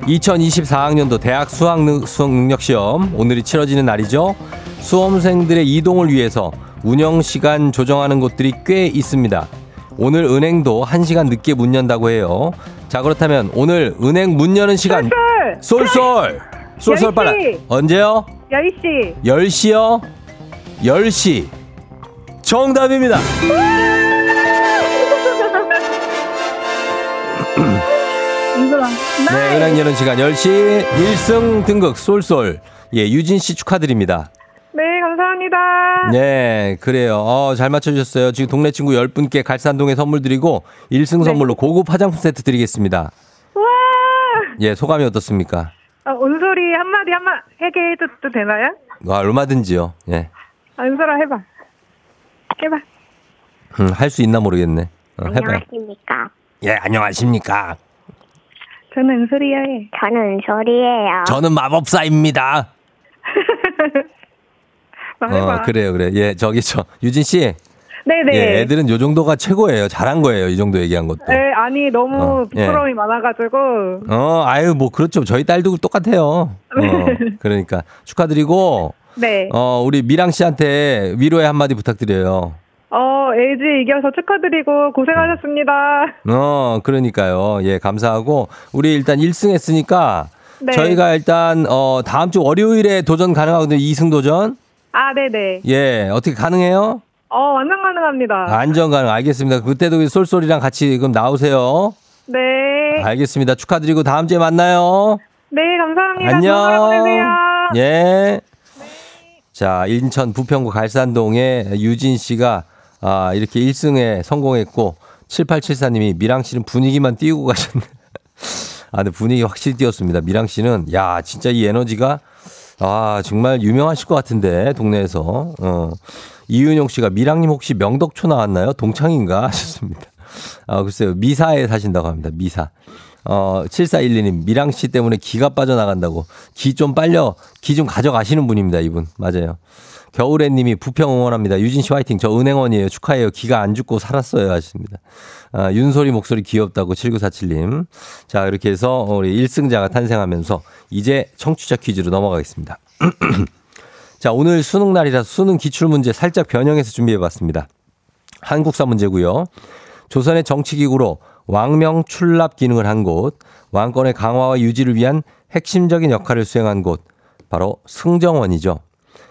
A: 2024학년도 대학 수학, 능, 수학 능력 시험 오늘이 치러지는 날이죠. 수험생들의 이동을 위해서 운영 시간 조정하는 곳들이 꽤 있습니다. 오늘 은행도 1시간 늦게 문 연다고 해요. 자, 그렇다면 오늘 은행 문 여는 시간
H: 쏠쏠!
A: 쏠쏠 쏠쏠 빨라.
H: 10시.
A: 언제요?
H: 10시.
A: 10시요? 10시. 정답입니다. 네, 은행 여는 시간 10시 1승 등극 쏠쏠. 예, 유진 씨 축하드립니다.
H: 네, 감사합니다.
A: 네, 그래요. 어, 잘 맞춰주셨어요. 지금 동네 친구 10분께 갈산동에 선물 드리고 1승 선물로 고급 화장품 세트 드리겠습니다.
H: 와!
A: 예, 소감이 어떻습니까?
H: 어, 은솔이 한마디 한마 해게 해도 되나요?
A: 와, 얼마든지요. 예.
H: 아, 은솔아 해봐. 해봐.
A: 음, 할 수 있나 모르겠네. 어, 해봐요.
C: 안녕하십니까.
A: 예, 안녕하십니까.
H: 저는 은솔이에요.
C: 저는 은솔이에요.
A: 저는 마법사입니다.
H: 말해봐.
A: 어, 그래요, 그래. 예, 저기, 저, 유진 씨.
H: 네네.
A: 예, 애들은 요 정도가 최고예요. 잘한 거예요. 이 정도 얘기한 것도.
H: 네, 아니 너무
A: 어, 예.
H: 부끄러움이 많아가지고
A: 어, 아유, 뭐, 그렇죠. 저희 딸도 똑같아요. 어, 그러니까. 축하드리고,
H: 네.
A: 어, 우리 미랑 씨한테 위로의 한마디 부탁드려요.
H: 어 LG 이겨서 축하드리고 고생하셨습니다.
A: 어, 그러니까요. 예, 감사하고, 우리 일단 1승 했으니까,
H: 네.
A: 저희가 일단, 어, 다음 주 월요일에 도전 가능하거든요. 2승 도전.
H: 아 네 네.
A: 예, 어떻게 가능해요?
H: 어 완전 가능합니다.
A: 안전 가능. 알겠습니다. 그때도 쏠쏠이랑 같이 그럼 나오세요.
H: 네.
A: 알겠습니다. 축하드리고 다음 주에 만나요.
H: 네 감사합니다.
A: 안녕. 예. 자, 인천 부평구 갈산동에 유진 씨가 아, 이렇게 1승에 성공했고 7874님이 미랑 씨는 분위기만 띄우고 가셨네. 아, 근데 분위기 확실히 띄웠습니다. 미랑 씨는 야, 진짜 이 에너지가 아, 정말 유명하실 것 같은데 동네에서. 어. 이윤용 씨가 미랑님 혹시 명덕초 나왔나요? 동창인가 하셨습니다. 아, 글쎄요. 미사에 사신다고 합니다. 미사. 어, 7412님, 미랑 씨 때문에 기가 빠져나간다고. 기 좀 빨려, 기 좀 가져가시는 분입니다, 이분. 맞아요. 겨울에 님이 부평 응원합니다. 유진 씨 화이팅. 저 은행원이에요. 축하해요. 기가 안 죽고 살았어요. 하십니다. 아, 윤소리 목소리 귀엽다고 7947님. 자, 이렇게 해서 우리 1승자가 탄생하면서 이제 청취자 퀴즈로 넘어가겠습니다. 자, 오늘 수능 날이라 수능 기출 문제 살짝 변형해서 준비해 봤습니다. 한국사 문제고요. 조선의 정치 기구로 왕명 출납 기능을 한 곳, 왕권의 강화와 유지를 위한 핵심적인 역할을 수행한 곳, 바로 승정원이죠.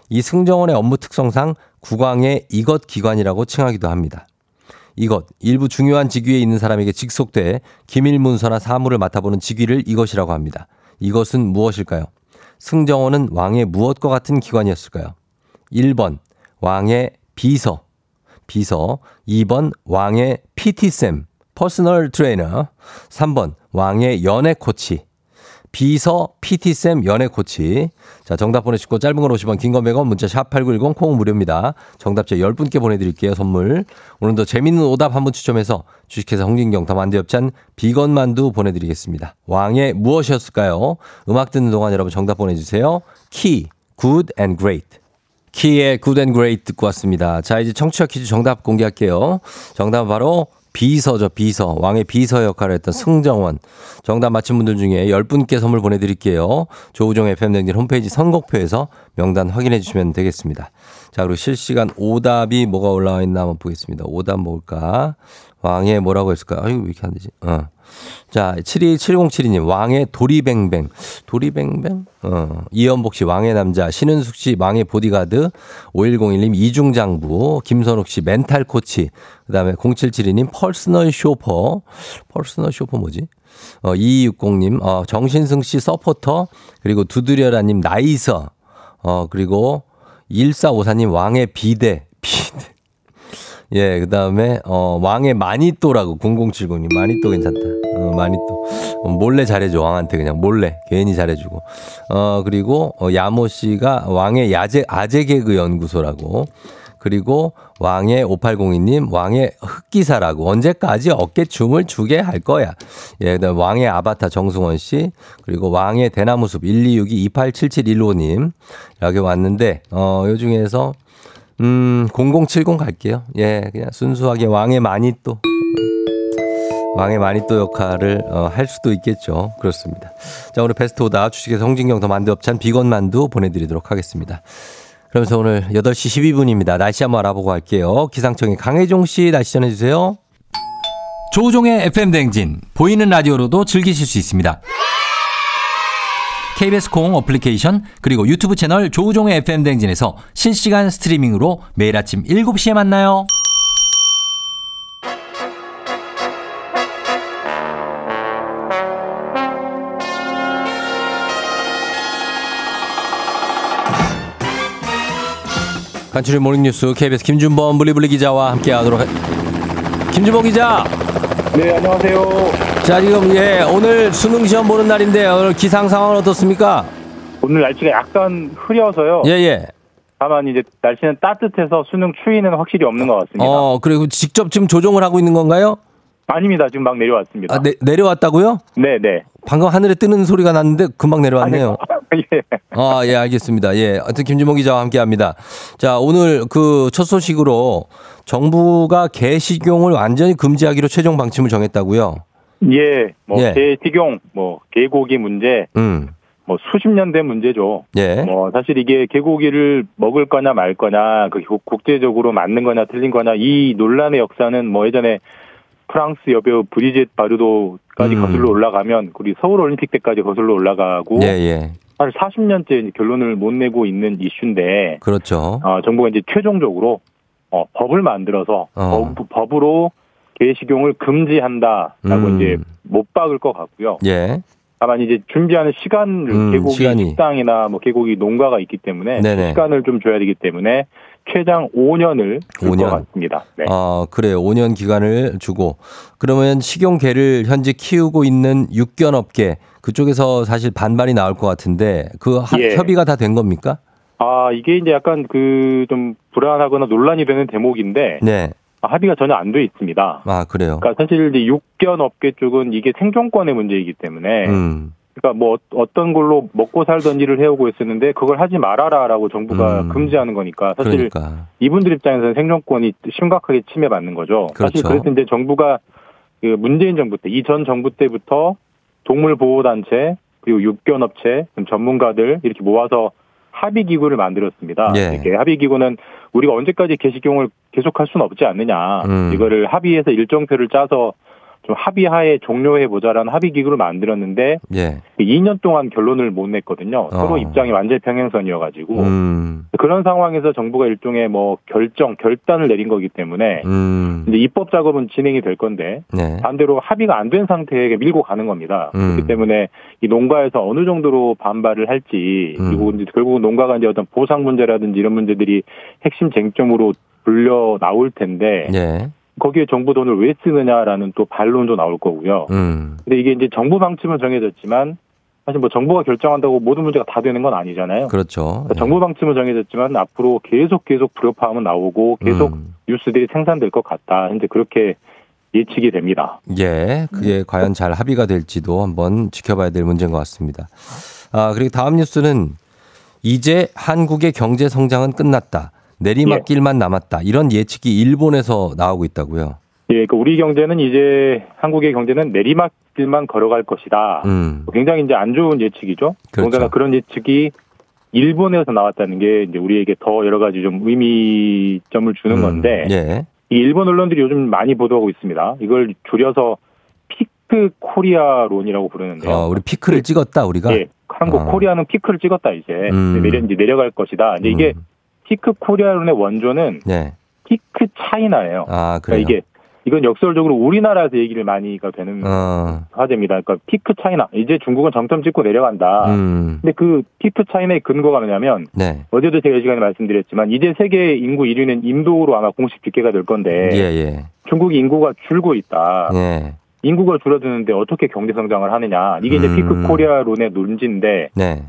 A: 이 승정원의 업무 특성상 국왕의 이것 기관이라고 칭하기도 합니다. 이것, 일부 중요한 직위에 있는 사람에게 직속돼 기밀 문서나 사무를 맡아보는 직위를 이것이라고 합니다. 이것은 무엇일까요? 승정원은 왕의 무엇과 같은 기관이었을까요? 1번, 왕의 비서. 비서. 2번, 왕의 PT쌤. personal trainer. 3번, 왕의 연애 코치. 비서, PT쌤, 연애 코치. 자, 정답 보내시고 짧은 건 50원, 긴 건 100원, 문자 샵 8910, 콩은 무료입니다. 정답자 10분께 보내드릴게요, 선물. 오늘도 재밌는 오답 한 분 추첨해서 주식회사 홍진경 더 만두엽찬 비건 만두 보내드리겠습니다. 왕의 무엇이었을까요? 음악 듣는 동안 여러분 정답 보내주세요. 키, good and great. 키의 good and great 듣고 왔습니다. 자, 이제 청취자 퀴즈 정답 공개할게요. 정답은 바로 비서죠, 비서. 왕의 비서 역할을 했던 승정원. 정답 맞힌 분들 중에 10분께 선물 보내드릴게요. 조우종 FM댕진 홈페이지 선곡표에서 명단 확인해 주시면 되겠습니다. 자, 그리고 실시간 오답이 뭐가 올라와 있나 한번 보겠습니다. 오답 뭘까? 왕의 뭐라고 했을까? 아이고, 왜 이렇게 안 되지? 어. 자, 727072님, 왕의 도리뱅뱅. 도리뱅뱅? 어. 이연복 씨, 왕의 남자. 신은숙 씨, 왕의 보디가드. 5101님, 이중장부. 김선욱 씨, 멘탈 코치. 그 다음에 0772님, personal shopper. personal shopper 뭐지? 어, 2260님, 어, 정신승 씨, 서포터. 그리고 두드려라님, 나이서. 어, 그리고 1454님, 왕의 비대. 비대. 예, 그 다음에, 어, 왕의 마니또라고, 0070님. 마니또 괜찮다. 어, 마니또. 어, 몰래 잘해줘, 왕한테 그냥. 몰래. 괜히 잘해주고. 어, 그리고, 어, 야모 씨가 왕의 야제, 아재 개그 연구소라고. 그리고 왕의 5802님, 왕의 흑기사라고. 언제까지 어깨춤을 추게 할 거야. 예, 그 다음 왕의 아바타 정승원 씨. 그리고 왕의 대나무숲 1262 287715님. 이렇게 왔는데, 어, 요 중에서 음, 0070 갈게요. 예, 그냥 순수하게 왕의 마니또. 왕의 마니또 역할을 어, 할 수도 있겠죠. 그렇습니다. 자, 오늘 베스트 오답 주식회사 홍진경 더 만두업찬 비건 만두 보내드리도록 하겠습니다. 그러면서 오늘 8시 12분입니다. 날씨 한번 알아보고 갈게요. 기상청의 강혜종 씨 날씨 전해주세요.
B: 조우종의 FM 댕진 보이는 라디오로도 즐기실 수 있습니다. KBS 콩 어플리케이션 그리고 유튜브 채널 조우종의 FM 댕진에서 실시간 스트리밍으로 매일 아침 7시에 만나요.
A: 간추린 모닝뉴스 KBS 김준범 블리블리 기자와 함께하도록 하... 김준범 기자.
I: 네, 안녕하세요.
A: 자 지금 예 오늘 수능 시험 보는 날인데 오늘 기상 상황은 어떻습니까?
I: 오늘 날씨가 약간 흐려서요.
A: 예예.
I: 다만 이제 날씨는 따뜻해서 수능 추위는 확실히 없는 것 같습니다.
A: 어 그리고 직접 지금 조종을 하고 있는 건가요?
I: 아닙니다. 지금 막 내려왔습니다.
A: 아, 내, 내려왔다고요?
I: 네, 네.
A: 방금 하늘에 뜨는 소리가 났는데 금방 내려왔네요.
I: 예.
A: 아, 예, 알겠습니다. 예. 하여튼 김준모 기자와 함께 합니다. 자, 오늘 그 첫 소식으로 정부가 개식용을 완전히 금지하기로 최종 방침을 정했다고요.
I: 예, 뭐
A: 예.
I: 개식용, 뭐 개고기 문제,
A: 음.
I: 뭐 수십 년 된 문제죠.
A: 예.
I: 뭐 사실 이게 개고기를 먹을 거냐 말 거냐, 그 국- 국제적으로 맞는 거냐 틀린 거냐 이 논란의 역사는 뭐 예전에 프랑스 여배우 브리짓 바르도까지
A: 음.
I: 거슬러 올라가면 우리 서울 올림픽 때까지 거슬러 올라가고
A: 예, 예.
I: 한 40년째 결론을 못 내고 있는 이슈인데
A: 그렇죠.
I: 어, 정부가 이제 최종적으로 어, 법을 만들어서
A: 어.
I: 법, 법으로 개 식용을 금지한다라고
A: 음.
I: 이제 못 박을 것 같고요.
A: 예.
I: 다만 이제 준비하는 시간을
A: 음,
I: 개고기
A: 시간이.
I: 식당이나 뭐 개고기 농가가 있기 때문에
A: 네네.
I: 시간을 좀 줘야 되기 때문에 최장 5년을 줄
A: 5년.
I: 것 같습니다. 네.
A: 어, 그래요. 5년 기간을 주고. 그러면 식용개를 현재 키우고 있는 육견업계 그쪽에서 사실 반발이 나올 것 같은데 그 하-
I: 예.
A: 협의가 다 된 겁니까?
I: 아 이게 이제 약간 그 좀 불안하거나 논란이 되는 대목인데
A: 네.
I: 합의가 전혀 안 돼 있습니다.
A: 아, 그래요.
I: 그러니까 사실 이제 육견 업계 쪽은 이게 생존권의 문제이기 때문에
A: 음.
I: 그러니까 뭐 어- 어떤 걸로 먹고 살던 일을 해오고 있었는데 그걸 하지 말아라라고 정부가
A: 음.
I: 금지하는 거니까 사실
A: 그러니까.
I: 이분들 입장에서는 생존권이 심각하게 침해받는 거죠. 사실
A: 그렇죠.
I: 그래서 이제 정부가 그 문재인 정부 때, 이전 정부 때부터 동물 보호 단체 그리고 육견 업체 전문가들 이렇게 모아서 합의 기구를 만들었습니다.
A: 예.
I: 이렇게 합의 기구는 우리가 언제까지 개식용을 계속할 수는 없지 않느냐.
A: 음.
I: 이거를 합의해서 일정표를 짜서 좀 합의하에 종료해 보자라는 합의 기구를 만들었는데
A: 예.
I: 2년 동안 결론을 못 냈거든요. 서로
A: 어.
I: 입장이 완전 평행선이어가지고
A: 음.
I: 그런 상황에서 정부가 일종의 뭐 결정, 결단을 내린 거기 때문에
A: 음.
I: 이제 입법 작업은 진행이 될 건데
A: 네.
I: 반대로 합의가 안 된 상태에 밀고 가는 겁니다.
A: 음.
I: 그렇기 때문에 이 농가에서 어느 정도로 반발을 할지
A: 음.
I: 그리고 이제 결국 농가가 이제 어떤 보상 문제라든지 이런 문제들이 핵심 쟁점으로 불려 나올 텐데
A: 예.
I: 거기에 정부 돈을 왜 쓰느냐라는 또 반론도 나올 거고요.
A: 음.
I: 근데 이게 이제 정부 방침은 정해졌지만 사실 뭐 정부가 결정한다고 모든 문제가 다 되는 건 아니잖아요.
A: 그렇죠.
I: 그러니까 정부 방침은 정해졌지만 앞으로 계속 계속 불협화음은 나오고 계속
A: 음.
I: 뉴스들이 생산될 것 같다. 현재 그렇게 예측이 됩니다.
A: 예, 그게 과연 잘 합의가 될지도 한번 지켜봐야 될 문제인 것 같습니다. 아, 그리고 다음 뉴스는 이제 한국의 경제 성장은 끝났다. 내리막길만 남았다. 이런 예측이 일본에서 나오고 있다고요.
I: 예, 그 우리 경제는 이제 한국의 경제는 내리막길만 걸어갈 것이다.
A: 음,
I: 굉장히 이제 안 좋은 예측이죠.
A: 그렇죠.
I: 더군다나 그런 예측이 일본에서 나왔다는 게 이제 우리에게 더 여러 가지 좀 의미점을 주는
A: 음,
I: 건데
A: 예.
I: 이 일본 언론들이 요즘 많이 보도하고 있습니다. 이걸 줄여서 피크 코리아론이라고 부르는데요.
A: 어, 우리 피크를 찍었다, 우리가.
I: 예, 한국
A: 어.
I: 코리아는 피크를 찍었다 이제
A: 음.
I: 내려 이제 내려갈 것이다. 이제 이게
A: 음,
I: 피크 코리아론의 원조는
A: 네.
I: 피크 차이나예요.
A: 아,
I: 그러니까
A: 그래요.
I: 이게 이건 역설적으로 우리나라에서 얘기를 많이가 되는
A: 어,
I: 화제입니다. 그러니까 피크 차이나 이제 중국은 정점 찍고 내려간다.
A: 음,
I: 근데 그 피크 차이나의 근거가 뭐냐면
A: 네.
I: 어제도 제가 이 시간에 말씀드렸지만 이제 세계 인구 1위는 인도로 아마 공식 집계가 될 건데
A: 예, 예.
I: 중국이 인구가 줄고 있다.
A: 예.
I: 인구가 줄어드는데 어떻게 경제 성장을 하느냐. 이게 이제
A: 음.
I: 피크 코리아론의 논지인데
A: 네.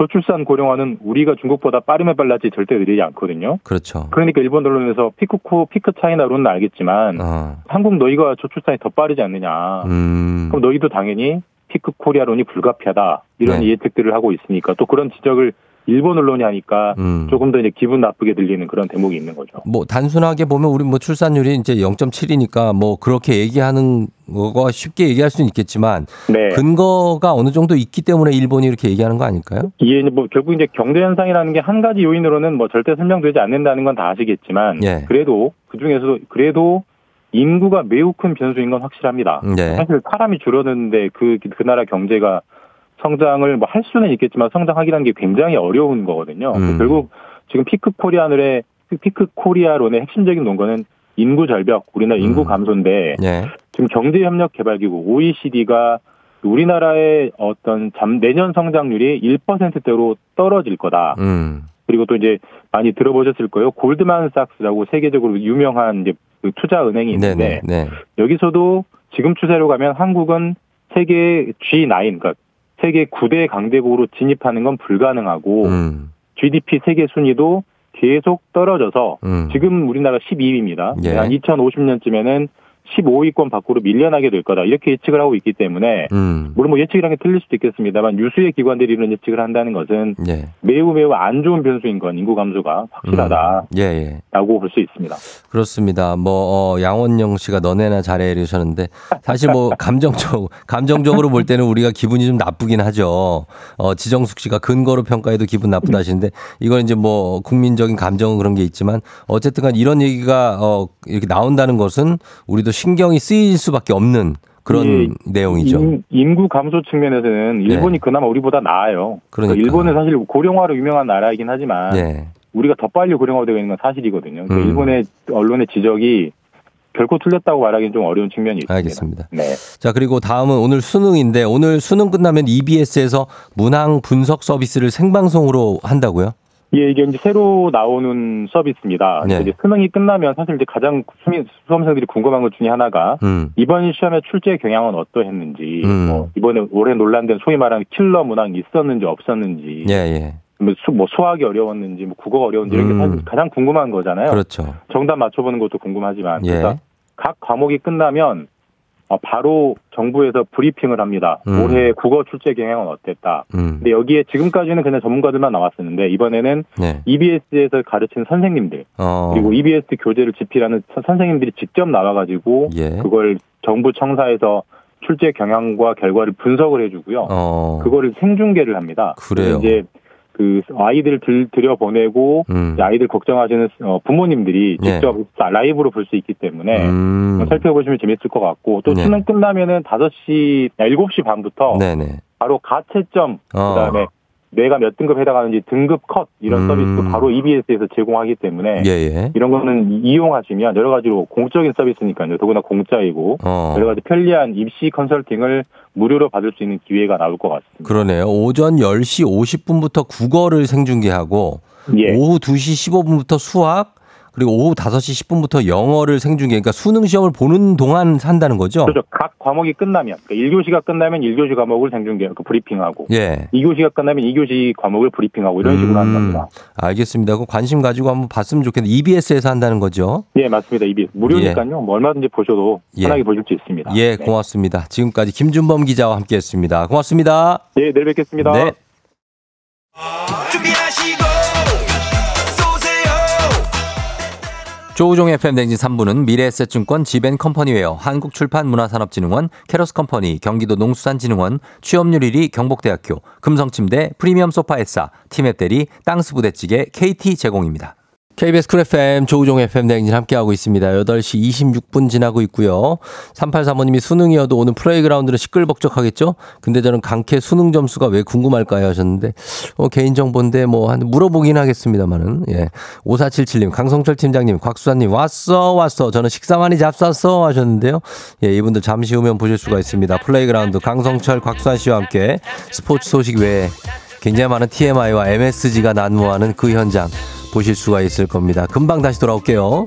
I: 저출산 고령화는 우리가 중국보다 빠르면 빨랐지 절대 느리지 않거든요.
A: 그렇죠.
I: 그러니까 일본 언론에서 피크코 피크 차이나론은 알겠지만
A: 어,
I: 한국 너희가 저출산이 더 빠르지 않느냐.
A: 음,
I: 그럼 너희도 당연히 피크 코리아론이 불가피하다 이런
A: 네.
I: 예측들을 하고 있으니까 또 그런 지적을 일본 언론이 하니까
A: 음.
I: 조금 더 이제 기분 나쁘게 들리는 그런 대목이 있는 거죠.
A: 뭐 단순하게 보면 우리 뭐 출산율이 이제 0.7이니까 뭐 그렇게 얘기하는 거가 쉽게 얘기할 수는 있겠지만
I: 네.
A: 근거가 어느 정도 있기 때문에 일본이 이렇게 얘기하는 거 아닐까요?
I: 이게 뭐 결국 이제 경제 현상이라는 게 한 가지 요인으로는 뭐 절대 설명되지 않는다는 건 다 아시겠지만
A: 예.
I: 그래도 그 중에서도 그래도 인구가 매우 큰 변수인 건 확실합니다.
A: 네.
I: 사실 사람이 줄어드는데 그, 그 나라 경제가 성장을 뭐 할 수는 있겠지만 성장하기라는 게 굉장히 어려운 거거든요.
A: 음.
I: 결국 지금 피크 코리아의 피크 코리아론의 핵심적인 논거는 인구 절벽, 우리나라 인구
A: 음.
I: 감소인데
A: 예.
I: 지금 경제협력개발기구 OECD가 우리나라의 어떤 잠, 내년 성장률이 1%대로 떨어질 거다.
A: 음.
I: 그리고 또 이제 많이 들어보셨을 거예요. 골드만삭스라고 세계적으로 유명한 이제 그 투자 은행이 있는데
A: 네네. 네.
I: 여기서도 지금 추세로 가면 한국은 세계 G9 그러니까 세계 9대 강대국으로 진입하는 건 불가능하고
A: 음.
I: GDP 세계 순위도 계속 떨어져서
A: 음.
I: 지금 우리나라 12위입니다.
A: 예.
I: 한 2050년쯤에는 15위권 밖으로 밀려나게 될 거다. 이렇게 예측을 하고 있기 때문에
A: 음.
I: 물론 뭐 예측이라는 게 틀릴 수도 있겠습니다만 유수의 기관들이 이런 예측을 한다는 것은
A: 예.
I: 매우 매우 안 좋은 변수인 건 인구 감소가 확실하다라고
A: 예, 예.
I: 볼수 있습니다.
A: 그렇습니다. 뭐, 어, 양원영 씨가 너네나 잘해 이러셨는데 사실 뭐 감정적, 감정적으로 볼 때는 우리가 기분이 좀 나쁘긴 하죠. 어, 지정숙 씨가 근거로 평가해도 기분 나쁘다 하시는데 이건 이제 뭐 국민적인 감정은 그런 게 있지만 어쨌든 간 이런 얘기가 어, 이렇게 나온다는 것은 우리도 신경이 쓰일 수밖에 없는 그런
I: 예,
A: 내용이죠.
I: 인, 인구 감소 측면에서는 일본이 그나마 우리보다 나아요.
A: 그러니까.
I: 일본은 사실 고령화로 유명한 나라이긴 하지만
A: 예.
I: 우리가 더 빨리 고령화되고 있는 건 사실이거든요. 그러니까
A: 음.
I: 일본의 언론의 지적이 결코 틀렸다고 말하기는 좀 어려운 측면이 있습니다.
A: 알겠습니다.
I: 네.
A: 자, 그리고 다음은 오늘 수능인데 오늘 수능 끝나면 EBS에서 문항 분석 서비스를 생방송으로 한다고요?
I: 예, 이게 이제 새로 나오는 서비스입니다.
A: 네.
I: 이제 수능이 끝나면 사실 이제 가장 수민, 수험생들이 궁금한 것 중에 하나가
A: 음.
I: 이번 시험의 출제 경향은 어떠했는지,
A: 음.
I: 뭐 이번에 올해 논란된 소위 말하는 킬러 문항이 있었는지 없었는지,
A: 예, 예.
I: 뭐, 수, 뭐 수학이 어려웠는지 뭐 국어가 어려운지 이런 게
A: 음.
I: 사실 가장 궁금한 거잖아요.
A: 그렇죠.
I: 정답 맞춰보는 것도 궁금하지만
A: 예.
I: 그러니까 각 과목이 끝나면 어, 바로 정부에서 브리핑을 합니다.
A: 음.
I: 올해 국어 출제 경향은 어땠다.
A: 음.
I: 근데 여기에 지금까지는 그냥 전문가들만 나왔었는데 이번에는
A: 네.
I: EBS에서 가르친 선생님들
A: 어.
I: 그리고 EBS 교재를 집필하는 선- 선생님들이 직접 나와가지고
A: 예.
I: 그걸 정부 청사에서 출제 경향과 결과를 분석을 해주고요.
A: 어.
I: 그거를 생중계를 합니다.
A: 그래요.
I: 이제 그 아이들 들 들여 보내고
A: 음.
I: 아이들 걱정하시는 어, 부모님들이
A: 네.
I: 직접 라이브로 볼 수 있기 때문에
A: 음.
I: 살펴보시면 재밌을 것 같고 또
A: 네.
I: 수능 끝나면은 5시 7시 반부터
A: 네네.
I: 바로 가채점
A: 어.
I: 그다음에 내가 몇 등급 해당하는지 등급 컷 이런
A: 음.
I: 서비스도 바로 EBS에서 제공하기 때문에
A: 예예.
I: 이런 거는 이용하시면 여러 가지로 공적인 서비스니까요. 더구나 공짜이고
A: 어.
I: 여러 가지 편리한 입시 컨설팅을 무료로 받을 수 있는 기회가 나올 것 같습니다.
A: 그러네요. 오전 10시 50분부터 국어를 생중계하고
I: 예.
A: 오후 2시 15분부터 수학 그리고 오후 5시 10분부터 영어를 생중계. 그러니까 수능 시험을 보는 동안 산다는 거죠?
I: 그렇죠. 각 과목이 끝나면 그러니까 1교시가 끝나면 1교시 과목을 생중계 그 브리핑하고
A: 예.
I: 2교시가 끝나면 2교시 과목을 브리핑하고 이런 식으로 하는 겁니다.
A: 알겠습니다. 그 관심 가지고 한번 봤으면 좋겠는데 EBS에서 한다는 거죠?
I: 예, 맞습니다. EBS 무료니까요. 뭐 얼마든지 보셔도
A: 예.
I: 편하게 보실 수 있습니다.
A: 예,
I: 네.
A: 고맙습니다. 지금까지 김준범 기자와 함께했습니다. 고맙습니다.
I: 예, 내일 뵙겠습니다.
A: 네. 조우종 FM 댕진 3부는 미래에셋증권 지벤컴퍼니웨어 한국출판문화산업진흥원 캐러스컴퍼니 경기도 농수산진흥원 취업률 1위 경복대학교 금성침대 프리미엄 소파에싸 티맵대리 땅스부대찌개 KT 제공입니다. KBS 쿨 FM 조우종 FM 대행진 함께하고 있습니다. 8시 26분 지나고 있고요. 3835님이 수능이어도 오늘 플레이그라운드는 시끌벅적하겠죠? 근데 저는 강캐 수능 점수가 왜 궁금할까요? 하셨는데 어, 개인정보인데 뭐 한 물어보긴 하겠습니다만은 예. 5477님 강성철 팀장님 곽수산님 왔어 왔어 저는 식사 많이 잡쌌어 하셨는데요. 예, 이분들 잠시 후면 보실 수가 있습니다. 플레이그라운드 강성철 곽수산 씨와 함께 스포츠 소식 외에 굉장히 많은 TMI와 MSG가 난무하는 그 현장 보실 수가 있을 겁니다. 금방 다시 돌아올게요.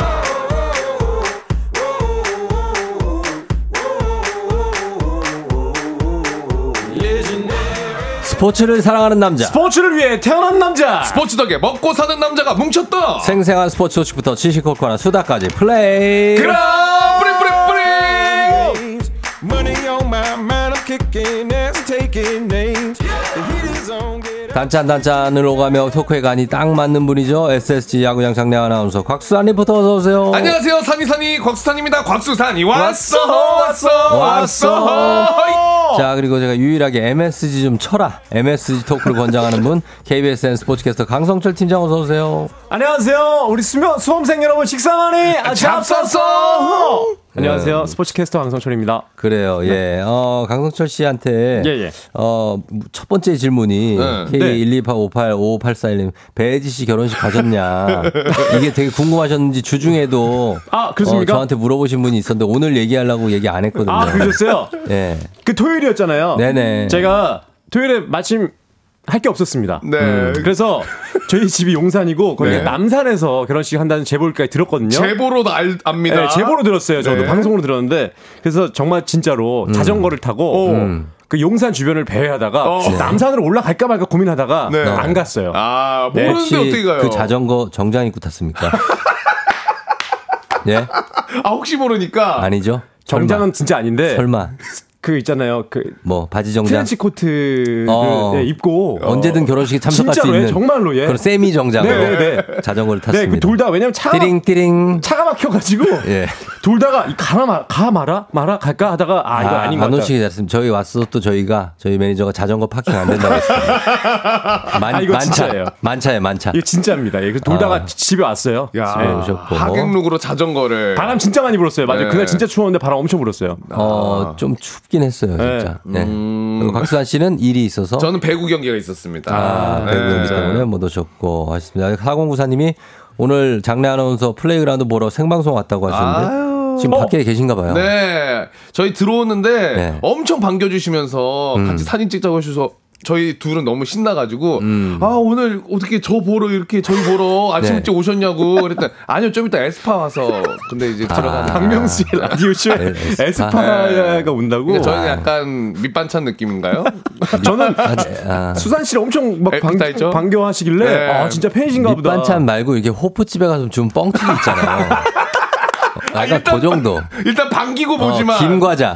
A: 스포츠를 사랑하는 남자.
J: 스포츠를 위해 태어난 남자.
K: 스포츠 덕에 먹고 사는 남자가 뭉쳤다.
A: 생생한 스포츠 소식부터 시시콜콜한 수다까지 플레이.
K: 그라 뿌리 뿌리 뿌리. Money on my mind, I'm kicking ass, taking names.
A: 단짠 단짠을 오가며 토크의 간이 딱 맞는 분이죠. SSG 야구장 장내 아나운서 곽수산 리포터 어서 오세요.
K: 안녕하세요, 산이산이 곽수산입니다. 곽수산이 왔어, 왔어,
A: 왔어.
K: 왔어.
A: 자 그리고 제가 유일하게 MSG 좀 쳐라. MSG 토크를 권장하는 분 KBSN 스포츠캐스터 강성철 팀장 어서 오세요.
J: 안녕하세요. 우리 수명, 수험생 여러분 식사 많이 아, 잡쌌어. 안녕하세요. 스포츠캐스터 강성철입니다.
A: 그래요. 예. 어 강성철 씨한테
J: 예, 예.
A: 어 첫 번째 질문이
K: 네.
A: K128585584님 배지 씨 결혼식 가셨냐? 이게 되게 궁금하셨는지 주중에도
J: 아, 그렇습니까?
A: 어, 저한테 물어보신 분이 있었는데 오늘 얘기하려고 얘기 안 했거든요.
J: 아, 그러셨어요?
A: 예.
J: 그 토요일이었잖아요.
A: 네네.
J: 제가 토요일에 마침 할 게 없었습니다.
K: 네.
J: 음, 그래서 저희 집이 용산이고 거기
K: 네.
J: 남산에서 결혼식 한다는 제보까지 들었거든요.
K: 제보로 알, 압니다.
J: 네, 제보로 들었어요. 저도
K: 네.
J: 방송으로 들었는데 그래서 정말 진짜로 자전거를 타고
A: 음.
J: 그 용산 주변을 배회하다가
K: 어.
J: 남산으로 올라갈까 말까 고민하다가
K: 네.
J: 안 갔어요.
K: 아,
A: 네,
K: 모르는데
A: 혹시
K: 어떻게 가요?
A: 그 자전거 정장 입고 탔습니까? 예?
K: 아, 혹시 모르니까.
A: 아니죠?
J: 정장은 진짜 아닌데
A: 설마
J: 그 있잖아요. 그
A: 뭐 바지 정장
J: 트렌치 코트를
A: 어.
J: 네, 입고
A: 언제든 결혼식에 참석할 수
J: 진짜로 예,
A: 있는
J: 정말로 예.
A: 그런 세미 정장으로
J: 네, 네, 네.
A: 자전거를
J: 네,
A: 탔습니다.
J: 그 돌다 왜냐면 차가
A: 띠링 띠링.
J: 차가 막혀가지고
A: 예.
J: 돌다가 이 가라 마, 가 마라 마라 갈까 하다가 아 이거 아, 닌것
A: 안
J: 같다.
A: 오시게 됐습니다. 저희 왔어 또 저희가 저희 매니저가 자전거 파킹 안 된다고 했습니다. 만,
J: 아, 이거
A: 만차,
J: 진짜예요.
A: 만차에 만차.
J: 이거 진짜입니다. 예, 그래서 돌다가
A: 아.
J: 집에 왔어요.
K: 야,
A: 네, 오셨고.
K: 하객룩으로 자전거를.
J: 바람 진짜 많이 불었어요. 맞아요.
K: 네.
J: 그날 진짜 추웠는데 바람 엄청 불었어요.
A: 어, 좀 춥, 춥긴 했어요, 진짜. 네. 그리고 곽수산 씨는 일이 있어서.
K: 저는 배구 경기가 있었습니다.
A: 아,
K: 네.
A: 배구 경기 때문에 못 오셨고 하셨습니다. 4094님이 오늘 장내 아나운서 플레이그라운드 보러 생방송 왔다고 하시는데
K: 아유.
A: 지금 밖에 계신가 봐요.
K: 네. 저희 들어오는데
A: 네.
K: 엄청 반겨주시면서
A: 음.
K: 같이 사진 찍자고 해주셔서 저희 둘은 너무 신나가지고
A: 음.
K: 아 오늘 어떻게 저 보러 이렇게 저희 보러 아침
A: 네.
K: 일찍 오셨냐고 그랬더니 아니요 좀 이따 에스파 와서 근데 이제 들어가는
J: 박명수의 라디오 쇼에
A: 에- 에스파.
J: 에스파가 온다고?
K: 그러니까 저희는 약간 밑반찬 느낌인가요?
J: 저는
A: 아, 네. 아,
J: 수산 씨를 엄청 막 반,
K: 에피타이저?
J: 반겨하시길래
K: 네.
J: 아 진짜 팬이신가 보다.
A: 밑반찬 말고 이렇게 호프집에 가서 좀 뻥튀기 있잖아요. 약간 그 정도.
K: 일단 반기고
A: 어,
K: 보지만
A: 김과자.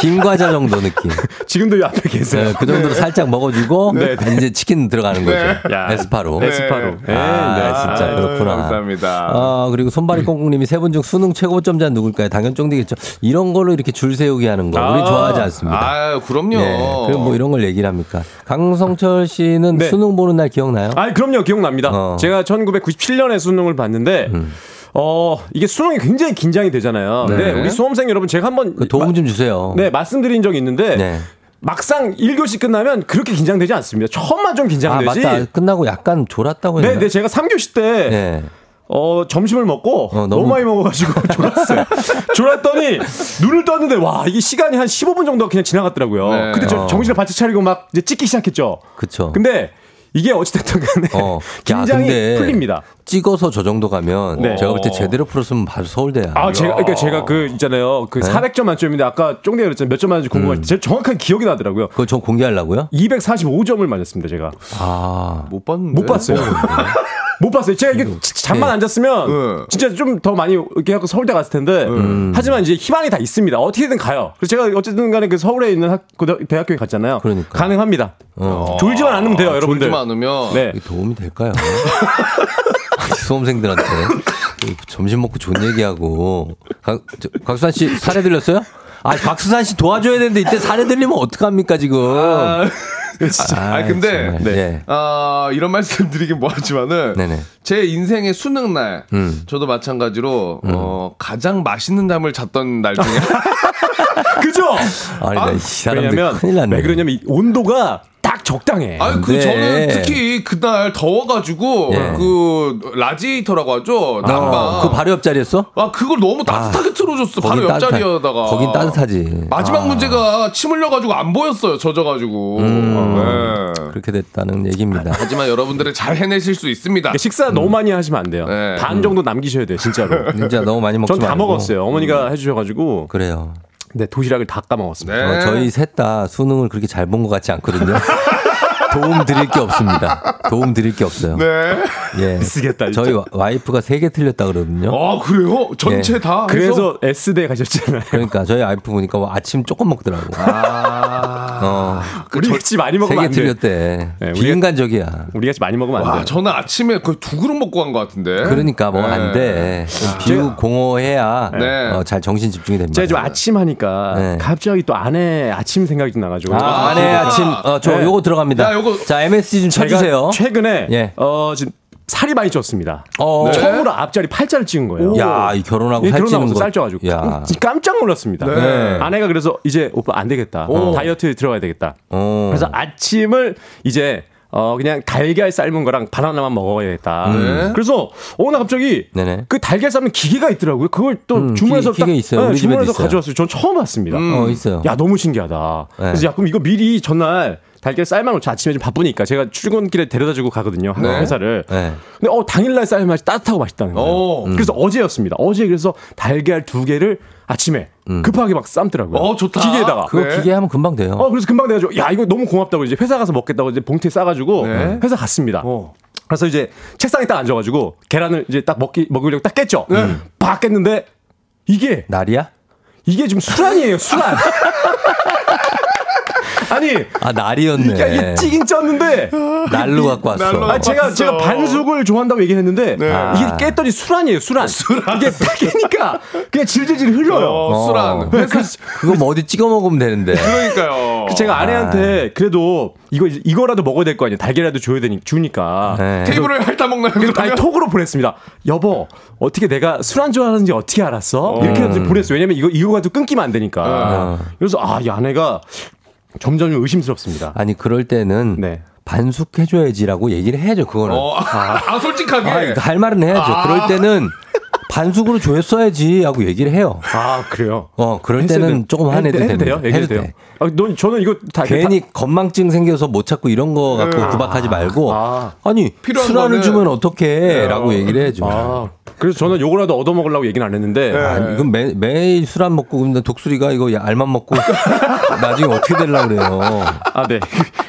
A: 김과자 정도 느낌.
J: 지금도 이 앞에 계세요.
A: 네, 그 정도로 살짝 먹어주고
J: 네,
A: 이제 치킨 들어가는 거죠.
K: 네.
J: 야.
A: 에스파로.
J: 에스파로.
K: 네.
A: 아,
J: 네,
A: 진짜
K: 아유,
A: 그렇구나.
K: 감사합니다.
A: 아, 그리고 손발이 꽁꽁님이 세 분 중 수능 최고점자 누굴까요? 당연 쫑디겠죠. 이런 걸로 이렇게 줄 세우게 하는 거 우리
J: 아.
A: 좋아하지 않습니다.
K: 아유 그럼요.
A: 네. 그럼 뭐 이런 걸 얘기를 합니까? 강성철 씨는
J: 네.
A: 수능 보는 날 기억나요?
J: 아, 그럼요. 기억납니다.
A: 어.
J: 제가 1997년에 수능을 봤는데
A: 음.
J: 어, 이게 수능이 굉장히 긴장이 되잖아요.
A: 네.
J: 근데 우리 수험생 여러분 제가 한번
A: 그 도움 좀 주세요.
J: 네, 말씀드린 적이 있는데
A: 네.
J: 막상 1교시 끝나면 그렇게 긴장되지 않습니다. 처음만 좀
A: 아,
J: 긴장되지.
A: 맞다. 끝나고 약간 졸았다고 했나?
J: 네, 네, 제가 3교시 때
A: 네.
J: 어, 점심을 먹고
A: 어,
J: 너무...
A: 너무-
J: 많이 먹어가지고 졸았어요. 졸았더니 눈을 떴는데 와 이게 시간이 한 15분 정도 그냥 지나갔더라고요.
K: 네.
J: 근데 저
A: 어.
J: 정신을 바짝 차리고 막 이제 찍기 시작했죠.
A: 그쵸.
J: 근데 이게 어찌됐든 간에
A: 어. 야,
J: 긴장이
A: 근데
J: 풀립니다.
A: 찍어서 저 정도 가면
J: 네.
A: 제가 볼 때 제대로 풀었으면 바로 서울대야.
J: 아, 제가, 그러니까 제가 그, 있잖아요. 그
A: 네?
J: 400점 만점인데 아까 쫑대가 그랬잖아요. 몇 점 맞는지 궁금할 때 제가 정확하게 기억이 나더라고요.
A: 그걸 저 공개하려고요?
J: 245점을 맞았습니다, 제가.
A: 아.
K: 못 봤는데.
J: 못 봤어요. 못 봤어요. 제가 이게 지- 잠만
A: 네.
J: 안 잤으면
K: 네.
J: 진짜 좀 더 많이 이렇게 하고 서울대 갔을 텐데
A: 음.
J: 하지만 이제 희망이 다 있습니다. 어떻게든 가요. 그래서 제가 어쨌든 간에 그 서울에 있는 학, 대학교에 갔잖아요.
A: 그러니까.
J: 가능합니다.
A: 어.
J: 졸지만 않으면 돼요, 여러분들.
K: 졸지만 않으면
J: 네.
A: 도움이 될까요? 아니, 수험생들한테 점심 먹고 좋은 얘기하고 강, 저, 곽수산 씨 사례 들렸어요? 아, 박수산 씨 도와줘야 되는데 이때 사례 들리면 어떡합니까 지금?
K: 아, 진짜. 아,
A: 아이,
K: 근데
A: 정말.
J: 네.
A: 네.
K: 아, 이런 말씀 드리긴 뭐하지만은
A: 네네.
K: 제 인생의 수능 날
A: 음.
K: 저도 마찬가지로 어, 가장 맛있는 잠을 잤던 날 중에
J: 그죠?
A: 아니, 사람들
J: 왜냐면,
A: 큰일 났네.
J: 왜 그러냐면 이 온도가 딱 적당해.
K: 아니 그
A: 네.
K: 저는 특히 그날 더워가지고
A: 네.
K: 그 라지에이터라고 하죠 난방
A: 어, 그 바로 옆자리였어?
K: 아 그걸 너무 따뜻하게 틀어줬어 바로 옆자리에다가
A: 거긴 따뜻하지.
K: 마지막
A: 아.
K: 문제가 침 흘려가지고 안 보였어요 젖어가지고
A: 음.
K: 네.
A: 그렇게 됐다는 얘기입니다.
K: 하지만 여러분들은 잘 해내실 수 있습니다
J: 그러니까 식사 너무 많이 하시면 안 돼요.
K: 네.
J: 반 정도 남기셔야 돼요, 진짜로.
A: 진짜 너무 많이 먹지
J: 전다
A: 말고.
J: 먹었어요. 어머니가 해주셔가지고.
A: 그래요.
J: 네, 도시락을 다 까먹었습니다.
K: 네.
A: 어, 저희 셋 다 수능을 그렇게 잘 본 것 같지 않거든요. 도움 드릴 게 없습니다. 도움 드릴 게 없어요.
K: 네.
A: 예.
J: 쓰겠다.
A: 저희 와- 와이프가 세 개 틀렸다 그러거든요.
K: 아 그래요? 전체
A: 네.
K: 다 해서?
J: 그래서 S대 가셨잖아요.
A: 그러니까 저희 와이프 보니까 뭐 아침 조금 먹더라고.
K: 아
A: 어,
J: 우리 같이 많이
A: 세
J: 먹으면 개안 돼요.
A: 틀렸대.
J: 네,
A: 비인간적이야.
J: 우리 같이 많이 먹으면
K: 안와
J: 돼요.
K: 저는 아침에 거의 두 그릇 먹고 간 것 같은데
A: 그러니까 뭐
K: 네.
A: 안 돼. 좀 비유 공허해야
K: 네.
A: 어, 잘 정신 집중이 됩니다.
J: 제가 좀 아침 하니까
A: 네.
J: 갑자기 또 아내 아침 생각이 좀 나가지고.
A: 아, 아내
K: 아,
A: 아침 어, 저
J: 네.
A: 요거 들어갑니다.
K: 야, 요거-
A: 자, MSG 좀 쳐주세요.
J: 최근에
A: 예.
J: 어 지금 살이 많이 쪘습니다.
A: 어.
J: 처음으로 앞자리 팔자를 찍은 거예요.
A: 야, 이 결혼하고
J: 예,
A: 살찌는
J: 결혼하고
A: 거.
J: 살 쪄가지고
A: 야.
J: 깜짝 놀랐습니다.
K: 네.
J: 아내가 그래서 이제 오빠 안 되겠다. 다이어트에 들어가야 되겠다.
A: 어.
J: 그래서 아침을 이제 어 그냥 달걀 삶은 거랑 바나나만 먹어야겠다.
K: 네.
J: 그래서 어느 날 갑자기
A: 네네.
J: 그 달걀 삶는 기계가 있더라고요. 그걸 또
A: 음,
J: 주문해서
A: 기- 기계
J: 딱
A: 있어요. 우리 집에도
J: 주문해서
A: 있어요.
J: 가져왔어요. 전 처음 봤습니다.
A: 어, 있어요.
J: 야 너무 신기하다.
A: 네.
J: 그래서 야 그럼 이거 미리 전날 달걀 삶아놓자. 아침에 좀 바쁘니까 제가 출근길에 데려다주고 가거든요.
K: 네.
J: 회사를.
A: 네.
J: 근데 어 당일날 삶은 맛이 따뜻하고 맛있다는 거예요.
K: 오.
J: 그래서 어제였습니다. 어제 그래서 달걀 두 개를 아침에 급하게 막 삶더라고요.
K: 어, 좋다.
J: 기계에다가.
A: 그거
K: 네.
A: 기계 하면 금방 돼요.
J: 어 그래서 금방 돼가지고 야 이거 너무 고맙다고 이제 회사 가서 먹겠다고 이제 봉투에 싸가지고
K: 네.
J: 회사 갔습니다.
K: 어.
J: 그래서 이제 책상에 딱 앉아가지고 계란을 이제 딱 먹기 먹으려고 딱 깼죠. 팍 깼는데 이게
A: 날이야?
J: 이게 지금 술안이에요 술안. 아니
A: 아 날이었네.
J: 이게, 이게 찌긴 쪘는데
A: 날로 갖고 왔어.
J: 날로 아, 제가 제가 반숙을 좋아한다고 얘기했는데
A: 네.
J: 이게 깼더니 술안이에요 술안. 이게 딱 깨니까 그냥 질질질 흘러요.
A: 어. 그, 그거 뭐 어디 찍어 먹으면 되는데.
K: 그러니까요.
J: 그 제가 아내한테 그래도 이거 이거라도 먹어야 될 거 아니에요. 달걀이라도 줘야 되니 주니까.
A: 네.
K: 테이블을 핥아 먹나요?
J: 아니 톡으로 보냈습니다. 여보 어떻게 내가 술 안 좋아하는지 어떻게 알았어? 이렇게 해서 보냈어요. 왜냐면 이거 이거 가지고 끊기면 안 되니까.
A: 어.
J: 그래서 아이 아내가 점점 의심스럽습니다.
A: 아니 그럴 때는
J: 네.
A: 반숙해줘야지라고 얘기를 해야죠. 그거는.
K: 어, 아, 아, 솔직하게.
A: 아, 할 말은 해야죠.
K: 아.
A: 그럴 때는 반숙으로 줬어야지 하고 얘기를 해요.
J: 아 그래요?
A: 어 그럴 때는
J: 돼.
A: 조금 화내도
J: 해도. 돼요? 해도 돼요?
A: 돼.
J: 아, 넌 저는 이거 다
A: 괜히 건망증 생겨서 못 찾고 이런 거 갖고
J: 네.
A: 구박하지 말고
J: 아.
A: 아니
K: 필요한
A: 술안을
K: 거는-
A: 주면 어떡해?라고 얘기를 해줘.
J: 아, 그래서 저는 요거라도 얻어 먹으려고 얘기는 안 했는데
A: 아니, 이건 매, 매일 술 안 먹고 근데 독수리가 이거 알만 먹고 나중에 어떻게 되려고 그래요.
J: 아, 네.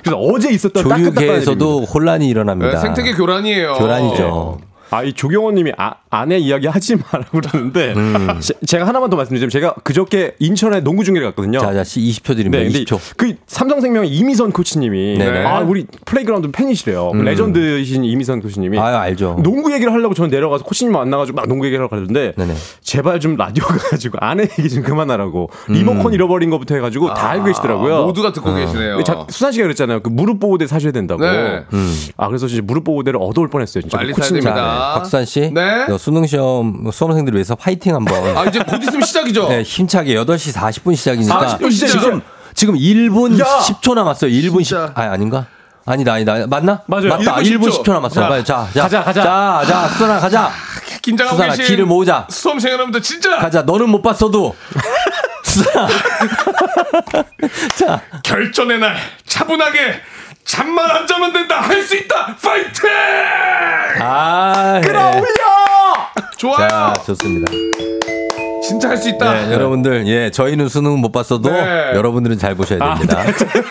J: 그래서 어제 있었던
A: 조류계에서도 혼란이 일어납니다.
K: 네, 생태계 교란이에요.
A: 교란이죠.
J: 아, 이 조경호 님이 아, 아내 이야기 하지 말라고 그러는데
A: 음.
J: 제, 제가 하나만 더 말씀드리자면 제가 그저께 인천에 농구 중계를 갔거든요.
A: 자, 자, 시 20초 드립니다.
J: 네, 근데
A: 20초.
J: 그 삼성생명의 이미선 코치님이
A: 네네.
J: 아, 우리 플레이그라운드 팬이시래요.
A: 음.
J: 레전드이신 이미선 코치님이
A: 아, 알죠.
J: 농구 얘기를 하려고 저는 내려가서 코치님 만나 가지고 막 농구 얘기를 하러 가는데
A: 네네.
J: 제발 좀 라디오 가가지고 아내 얘기 좀 그만하라고
A: 음.
J: 리모컨 잃어버린 것부터 해 가지고 다 알고 계시더라고요.
K: 모두가 듣고 계시네요.
J: 자, 수산 씨가 그랬잖아요. 그 무릎 보호대 사셔야 된다고.
K: 네.
A: 음.
J: 아 그래서 진짜 무릎 보호대를 얻어올 뻔했어요. 진짜
K: 빨리
J: 코치님.
K: 사야 됩니다.
A: 박수환 씨,
K: 네.
A: 너 수능 시험 수험생들 위해서 파이팅 한번.
K: 아, 이제 곧 있으면 시작이죠?
A: 네, 힘차게 8시 40분 시작이니까
K: 40분 시작.
A: 지금 지금 1분
J: 야!
A: 10초 남았어요. 1분 10.
K: 진짜.
A: 아, 아닌가? 아니다, 아니다. 맞나?
J: 맞아요.
A: 맞다.
K: 1분
A: 1분
K: 10초.
A: 10초 남았어요.
J: 자,
A: 자, 자,
J: 가자, 가자.
A: 자, 자, 수산아 가자.
K: 긴장하고
A: 수산아 길을 모으자.
K: 수험생 여러분들 진짜
A: 가자. 너는 못 봤어도. 수산아. 자,
K: 결전의 날 차분하게 잠만 안 자면 된다 할 수 있다 파이팅
A: 아,
J: 끌어올려!
K: 좋아요
A: 자, 좋습니다.
K: 진짜 할 수 있다
A: 네, 여러분들, 예, 저희는 수능 못 봤어도
K: 네.
A: 여러분들은 잘 보셔야 됩니다.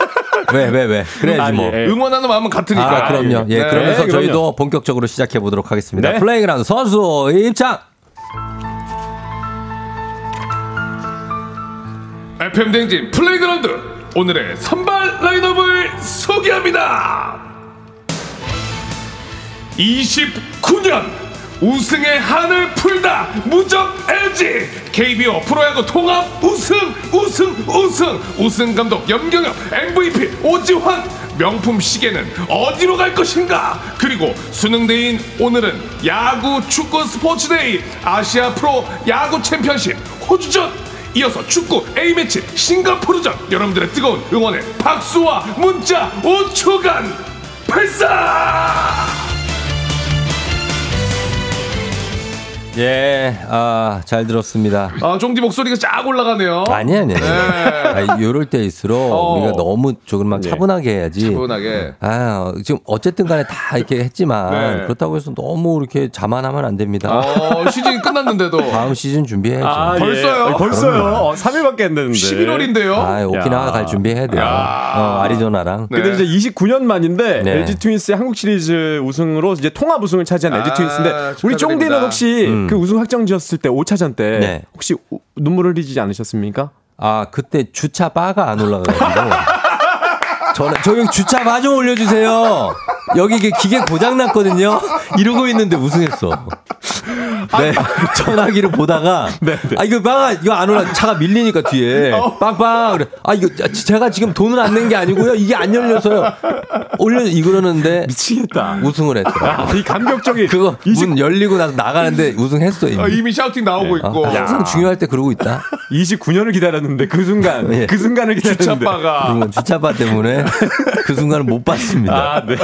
A: 왜, 왜, 왜? 그래야지 뭐.
J: 예.
K: 응원하는 마음은 같으니까
A: 아, 그럼요. 예,
K: 네.
A: 그러면서
J: 그럼요.
A: 저희도 본격적으로 시작해 보도록 하겠습니다.
J: 네.
A: 플레이그라운드 선수 입장!
K: FM 대행진 플레이그라운드 오늘의 선발 라인업을 소개합니다. 29년 우승의 한을 풀다 무적 LG. KBO 프로야구 통합 우승 우승 우승. 우승 감독 염경엽 MVP 오지환. 명품 시계는 어디로 갈 것인가? 그리고 수능day인 오늘은 야구 축구 스포츠 day 아시아 프로 야구 챔피언십 호주전 이어서 축구 A매치 싱가포르전. 여러분들의 뜨거운 응원의 박수와 문자 5초간 발사
A: 예, 아, 잘 들었습니다.
K: 아 종디 목소리가 쫙 올라가네요
A: 아니, 아니, 아니.
K: 네.
A: 아, 요럴 때일수록
K: 어.
A: 우리가 너무 조금만
J: 네.
A: 차분하게 해야지.
K: 차분하게
A: 아, 지금 어쨌든 간에 다 이렇게 했지만
K: 네.
A: 그렇다고 해서 너무 이렇게 자만하면 안 됩니다.
K: 어 시즌이 끝났는데도
A: 다음 시즌 준비해야죠.
J: 아,
K: 벌써요?
J: 예. 아니, 벌써요. 어, 3일밖에 안 됐는데.
K: 11월인데요
A: 아, 오키나와
J: 야.
A: 갈 준비해야 돼요. 어, 아리조나랑.
K: 네.
J: 근데 이제 29년 만인데
A: 네.
J: LG 트윈스의 한국 시리즈 우승으로 이제 통합 우승을 차지한
K: 아,
J: LG 트윈스인데 우리. 쫑디는 혹시
A: 음.
J: 그 우승 확정지었을 때 5차전 때
A: 네.
J: 혹시 우- 눈물 흘리지 않으셨습니까?
A: 아, 그때 주차 바가 안 올라가가지고. 저는, 저기 주차 바 좀 올려주세요. 여기 이게 기계 고장 났거든요. 이러고 있는데 우승했어. 네. 전화기를 보다가. 아, 이거 바가, 이거 안 올라, 차가 밀리니까 뒤에. 빵빵. 그래. 아, 이거, 제가 지금 돈을 안 낸 게 아니고요. 이게 안 열려서요. 올려, 이거러는데.
J: 미치겠다.
A: 우승을 했더라.
J: 아, 이 감격적인
A: 그거 문 열리고 나서 나가는데 우승했어, 이미.
K: 아, 이미 샤우팅 나오고 있고
A: 아, 항상 중요할 때 그러고 있다.
J: 29년을 기다렸는데 그 순간
A: 예.
J: 그 순간을 기다렸는데
K: 주차바가
A: 주차바 때문에 그 순간을 못 봤습니다.
J: 아, 네.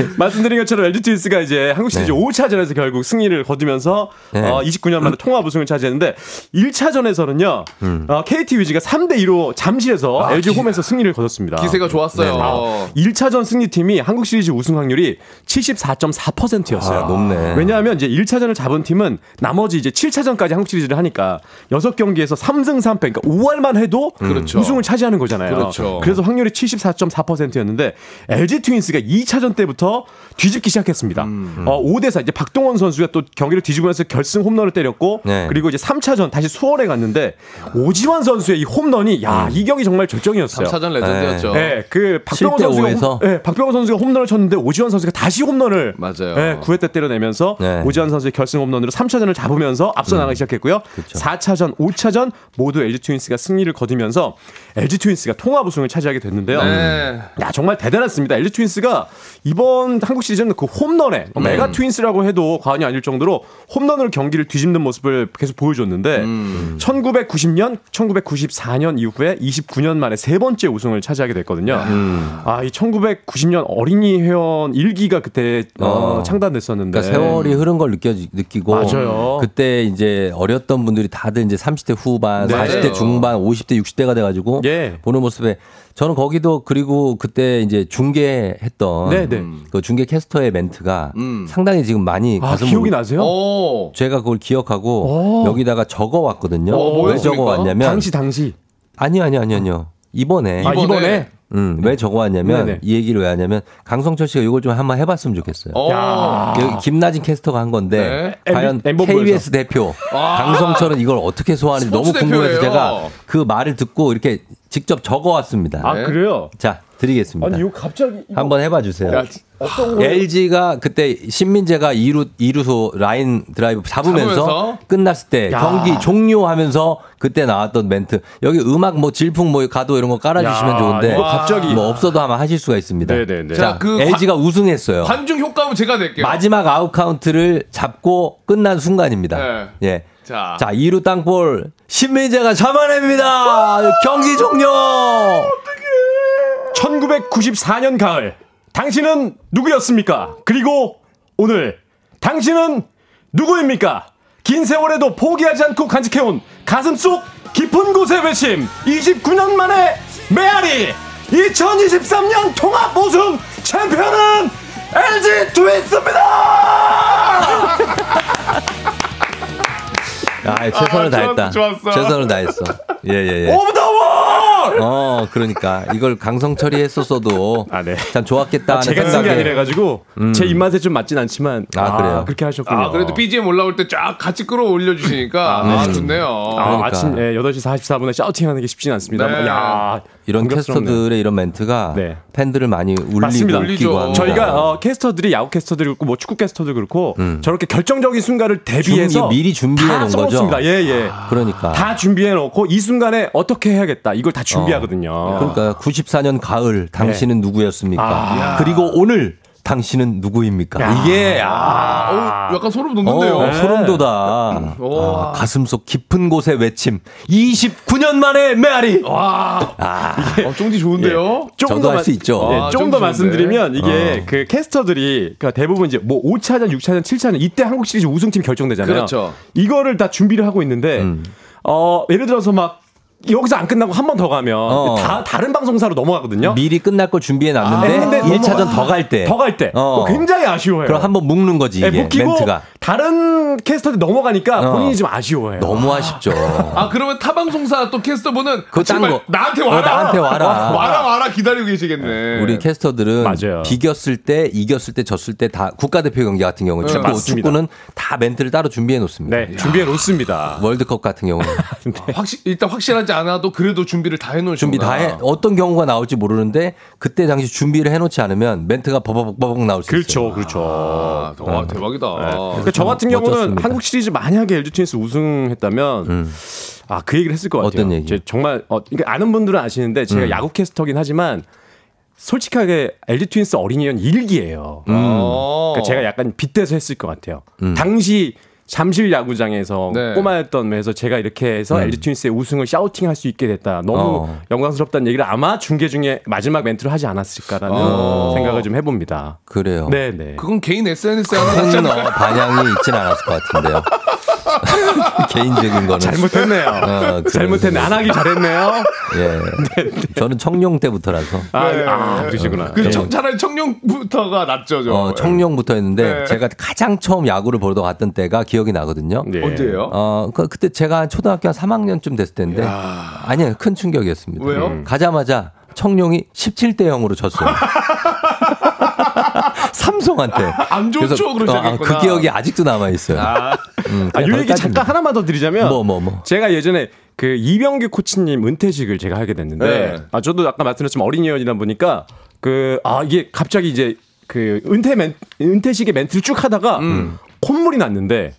J: 말씀드린 것처럼 LG 트윈스가 이제 한국 시리즈
A: 네.
J: 5차전에서 결국 승리를 거두면서
A: 네.
J: 어, 29년 만에 통합 우승을 차지했는데 1차전에서는요.
A: 음.
J: 어, KT 위즈가 3대 2로 잠실에서
A: 아,
J: LG 홈에서 승리를 거뒀습니다.
K: 기세가 좋았어요
J: 아, 1차전 승리팀이 한국 시리즈 우승 확률이 74.4%였어요.
A: 아, 높네.
J: 왜냐하면 이제 1차전을 잡은 팀은 나머지 이제 7차전까지 한국 시리즈를 하니까 6경기에서 3승 3패 그러니까 5할만 해도
K: 그렇죠.
J: 우승을 차지하는 거잖아요.
K: 그렇죠.
J: 그래서 확률이 74.4%였는데 LG 트윈스가 2차전 때 부터 뒤집기 시작했습니다. 어, 5대 4 이제 박동원 선수가 또 경기를 뒤집으면서 결승 홈런을 때렸고
A: 네.
J: 그리고 이제 3차전 다시 수원에 갔는데 오지환 선수의 이 홈런이 야, 이 경기 정말 절정이었어요.
K: 3차전 레전드였죠.
J: 네, 그 박병호
A: 7대
J: 선수가
A: 5에서?
J: 홈, 네, 박병호 선수가 홈런을 쳤는데 오지환 선수가 다시 홈런을
K: 맞아요.
J: 네, 9회 때 때려내면서
A: 네.
J: 오지환 선수의 결승 홈런으로 3차전을 잡으면서 앞서 나가기 시작했고요. 4차전, 5차전 모두 LG 트윈스가 승리를 거두면서 LG 트윈스가 통합 우승을 차지하게 됐는데요.
K: 네.
J: 야 정말 대단했습니다. LG 트윈스가 이번 한국 시리즈는 그 홈런에
K: 음.
J: 메가 트윈스라고 해도 과언이 아닐 정도로 홈런으로 경기를 뒤집는 모습을 계속 보여줬는데
K: 음.
J: 1990년, 1994년 이후에 29년 만에 세 번째 우승을 차지하게 됐거든요. 아, 이 1990년 어린이 회원 일기가 그때 어,
A: 어.
J: 창단됐었는데
A: 그러니까 세월이 흐른 걸 느껴 느끼고
J: 맞아요.
A: 그때 이제 어렸던 분들이 다들 이제 30대 후반,
J: 네.
A: 40대 중반, 50대 60대가 돼 가지고
J: 예.
A: 보는 모습에 저는 거기도 그리고 그때 이제 중계했던
J: 네, 네.
A: 그 중계 캐스터의 멘트가
K: 음.
A: 상당히 지금 많이
J: 아,
A: 가슴
J: 기억이 나세요?
K: 오.
A: 제가 그걸 기억하고
J: 오.
A: 여기다가 적어 왔거든요.
K: 어,
A: 왜? 적어 왔냐면
J: 당시 당시
A: 아니요, 아니요, 아니요, 아니요. 이번에
J: 아, 이번에
A: 음, 왜 적어 왔냐면
J: 네네.
A: 이 얘기를 왜 하냐면 강성철 씨가 이걸 좀 한번 해봤으면 좋겠어요. 여기 김나진 캐스터가 한 건데
K: 네.
A: 과연
J: 엠비- 엠본부에서.
A: KBS 대표
K: 아.
A: 강성철은 이걸 어떻게 소화하는지 너무 궁금해서
K: 대표예요.
A: 제가 그 말을 듣고 이렇게 직접 적어왔습니다.
J: 아
K: 네.
J: 그래요?
A: 자 드리겠습니다.
J: 아니 이거 갑자기 이거
A: 한번 해봐 주세요.
K: 야,
J: 어떤 거
A: LG가 그때 신민재가 2루 2루수 라인 드라이브 잡으면서,
K: 잡으면서?
A: 끝났을 때
J: 야.
A: 경기 종료하면서 그때 나왔던 멘트 여기 음악 뭐 질풍 뭐 가도 이런 거 깔아주시면
J: 야,
A: 좋은데
J: 이거 갑자기.
A: 뭐 없어도 아마 하실 수가 있습니다.
J: 네네네.
A: 자,
K: 자, 그
A: LG가 우승했어요.
K: 관중 효과음 제가 낼게요.
A: 마지막 아웃 카운트를 잡고 끝난 순간입니다.
K: 네.
A: 예.
K: 자.
A: 자, 2루 땅볼 신민재가 잡아냅니다. 경기 종료.
J: 1994년 가을 당신은 누구였습니까? 그리고 오늘 당신은 누구입니까? 긴 세월에도 포기하지 않고 간직해온 가슴 속 깊은 곳의 외침 29년 만에 메아리 2023년 통합 우승 챔피언은 LG 트윈스입니다!
A: 아, 최선을
K: 좋았어,
A: 다했다.
K: 좋았어.
A: 최선을 다했어. 예, 예, 예.
J: Over the wall!
A: 어, 그러니까 이걸 강성철이 했었어도
J: 아, 네.
A: 참 좋았겠다
J: 아,
A: 하는
J: 제가 쓴게
A: 생각에
J: 아니라 가지고 제 입맛에 좀 맞진 않지만
A: 아, 그래요?
J: 그렇게 하셨군요.
K: 아, 그래도 BGM 올라올 때 쫙 같이 끌어올려 주시니까 아, 좋네요.
J: 아,
A: 그러니까.
J: 아침 예, 8시 44분에 shouting 하는 게 쉽지는 않습니다.
K: 네.
J: 야,
A: 이런. 캐스터들의 이런 멘트가
J: 네.
A: 팬들을 많이 울리고
J: 맞습니다.
A: 합니다.
J: 저희가 어, 캐스터들이 야구 캐스터들 그렇고 뭐 축구 캐스터도 그렇고
A: 음.
J: 저렇게 결정적인 순간을 대비해서
A: 준비, 미리 준비해
J: 다
A: 놓은 거죠?
J: 예, 예.
A: 그러니까.
J: 다 준비해 놓고 이 순간에 어떻게 해야겠다. 이걸 다 준비하거든요.
A: 그러니까 94년 가을 당신은 누구였습니까?
J: 아.
A: 그리고 오늘 당신은 누구입니까? 이게 아,
K: 어, 약간 소름 돋는데요.
A: 어, 소름 돋아.
K: 오.
A: 아, 가슴 속 깊은 곳의 외침. 29년 만에 메아리.
K: 와.
A: 아,
K: 어, 쫑지 좋은데요?
J: 조금
A: 저도 더할
J: 마-
A: 수 있죠.
J: 예,
K: 아,
J: 조금 좀더
K: 좋은데.
J: 말씀드리면 이게
A: 어.
J: 그 캐스터들이 그러니까 대부분 이제 뭐 5차전, 6차전, 7차전 이때 한국 시리즈 우승팀 결정되잖아요.
K: 그렇죠.
J: 이거를 다 준비를 하고 있는데
A: 음.
J: 어 예를 들어서 막 여기서 안 끝나고 한 번 더 가면
A: 어.
J: 다 다른 방송사로 넘어가거든요.
A: 미리 끝날 걸 준비해
J: 아,
A: 놨는데
J: 했는데
A: 1차전 더 갈 때.
J: 더 갈 때.
A: 어.
J: 굉장히 아쉬워해요.
A: 그럼 한 번 묶는 거지,
J: 예,
A: 이게
J: 묶이고
A: 멘트가.
J: 다른 캐스터들 넘어가니까
A: 어.
J: 본인이 좀 아쉬워해요.
A: 너무 아쉽죠.
K: 아, 그러면 타 방송사 또 캐스터분은
A: 그거 딴
K: 제발
A: 거.
K: 나한테
A: 어,
K: 와라.
A: 나한테 와라.
K: 와라 와라 기다리고 계시겠네.
A: 우리 캐스터들은
J: 맞아요.
A: 비겼을 때, 이겼을 때, 졌을 때 다 국가대표 경기 같은 경우는
K: 네,
A: 축구,
J: 맞습니다.
A: 축구는 다 멘트를 따로 준비해 놓습니다.
J: 네, 준비해 놓습니다.
A: 월드컵 같은 경우는
K: 확실 일단 확실하지 않아도 그래도 준비를 다 해놓으시구나.
A: 준비 다 해. 어떤 경우가 나올지 모르는데 그때 당시 준비를 해놓지 않으면 멘트가 버벅버벅 나올 수 있어요.
J: 그렇죠, 그렇죠.
K: 아, 와 대박이다.
J: 그러니까 저 같은 경우는
A: 멋졌습니다.
J: 한국 시리즈 만약에 LG 트윈스 우승했다면 아그 얘기를 했을 것 같아요.
A: 어떤 얘기?
J: 제 정말 어, 그러니까 아는 분들은 아시는데 제가
A: 음.
J: 야구 캐스터긴 하지만 솔직하게 LG 트윈스 어린이연 일기예요.
K: 어.
J: 그러니까 제가 약간 빗대서 했을 것 같아요.
A: 음.
J: 당시 잠실 야구장에서
K: 네.
J: 꼬마였던 매에서 제가 이렇게 해서
A: 음.
J: LG 트윈스의 우승을 샤우팅할 수 있게 됐다. 너무
A: 어.
J: 영광스럽다는 얘기를 아마 중계 중에 마지막 멘트로 하지 않았을까라는
K: 어.
J: 생각을 좀 해봅니다.
A: 그래요.
J: 네, 네.
K: 그건 개인 SNS에 거잖아요.
A: 어, 반향이 있진 않았을 것 같은데요. 개인적인 거는
J: 잘못했네요.
A: 어,
J: 잘못했네. 안 하기 잘했네요.
A: 예. 저는 청룡 때부터라서
J: 아,
K: 네.
J: 아 그러시구나.
K: 그
J: 네.
K: 청- 차라리 청룡부터가 낫죠, 저.
A: 어, 청룡부터 했는데
K: 네.
A: 제가 가장 처음 야구를 보러 갔던 때가 기억이 나거든요.
J: 네.
K: 언제예요?
A: 어, 그, 그때 제가 초등학교 한 3학년쯤 됐을 때인데 아니요 큰 충격이었습니다.
K: 왜요?
A: 음. 가자마자 청룡이 17대 0으로 졌어요. 삼성한테.
K: 안 좋죠,
A: 그래서,
K: 그러시겠구나.
A: 어, 그 기억이 아직도 남아 있어요.
K: 아,
A: 음,
J: 아, 요 얘기. 잠깐 하나만 더 드리자면
A: 뭐, 뭐, 뭐.
J: 제가 예전에 그 이병규 코치님 은퇴식을 제가 하게 됐는데
K: 네.
J: 아 저도 아까 말씀드렸지만 어린이연이다 보니까 그 아 이게 갑자기 이제 그 은퇴 멘 은퇴식의 멘트를 쭉 하다가
A: 음.
J: 콧물이 났는데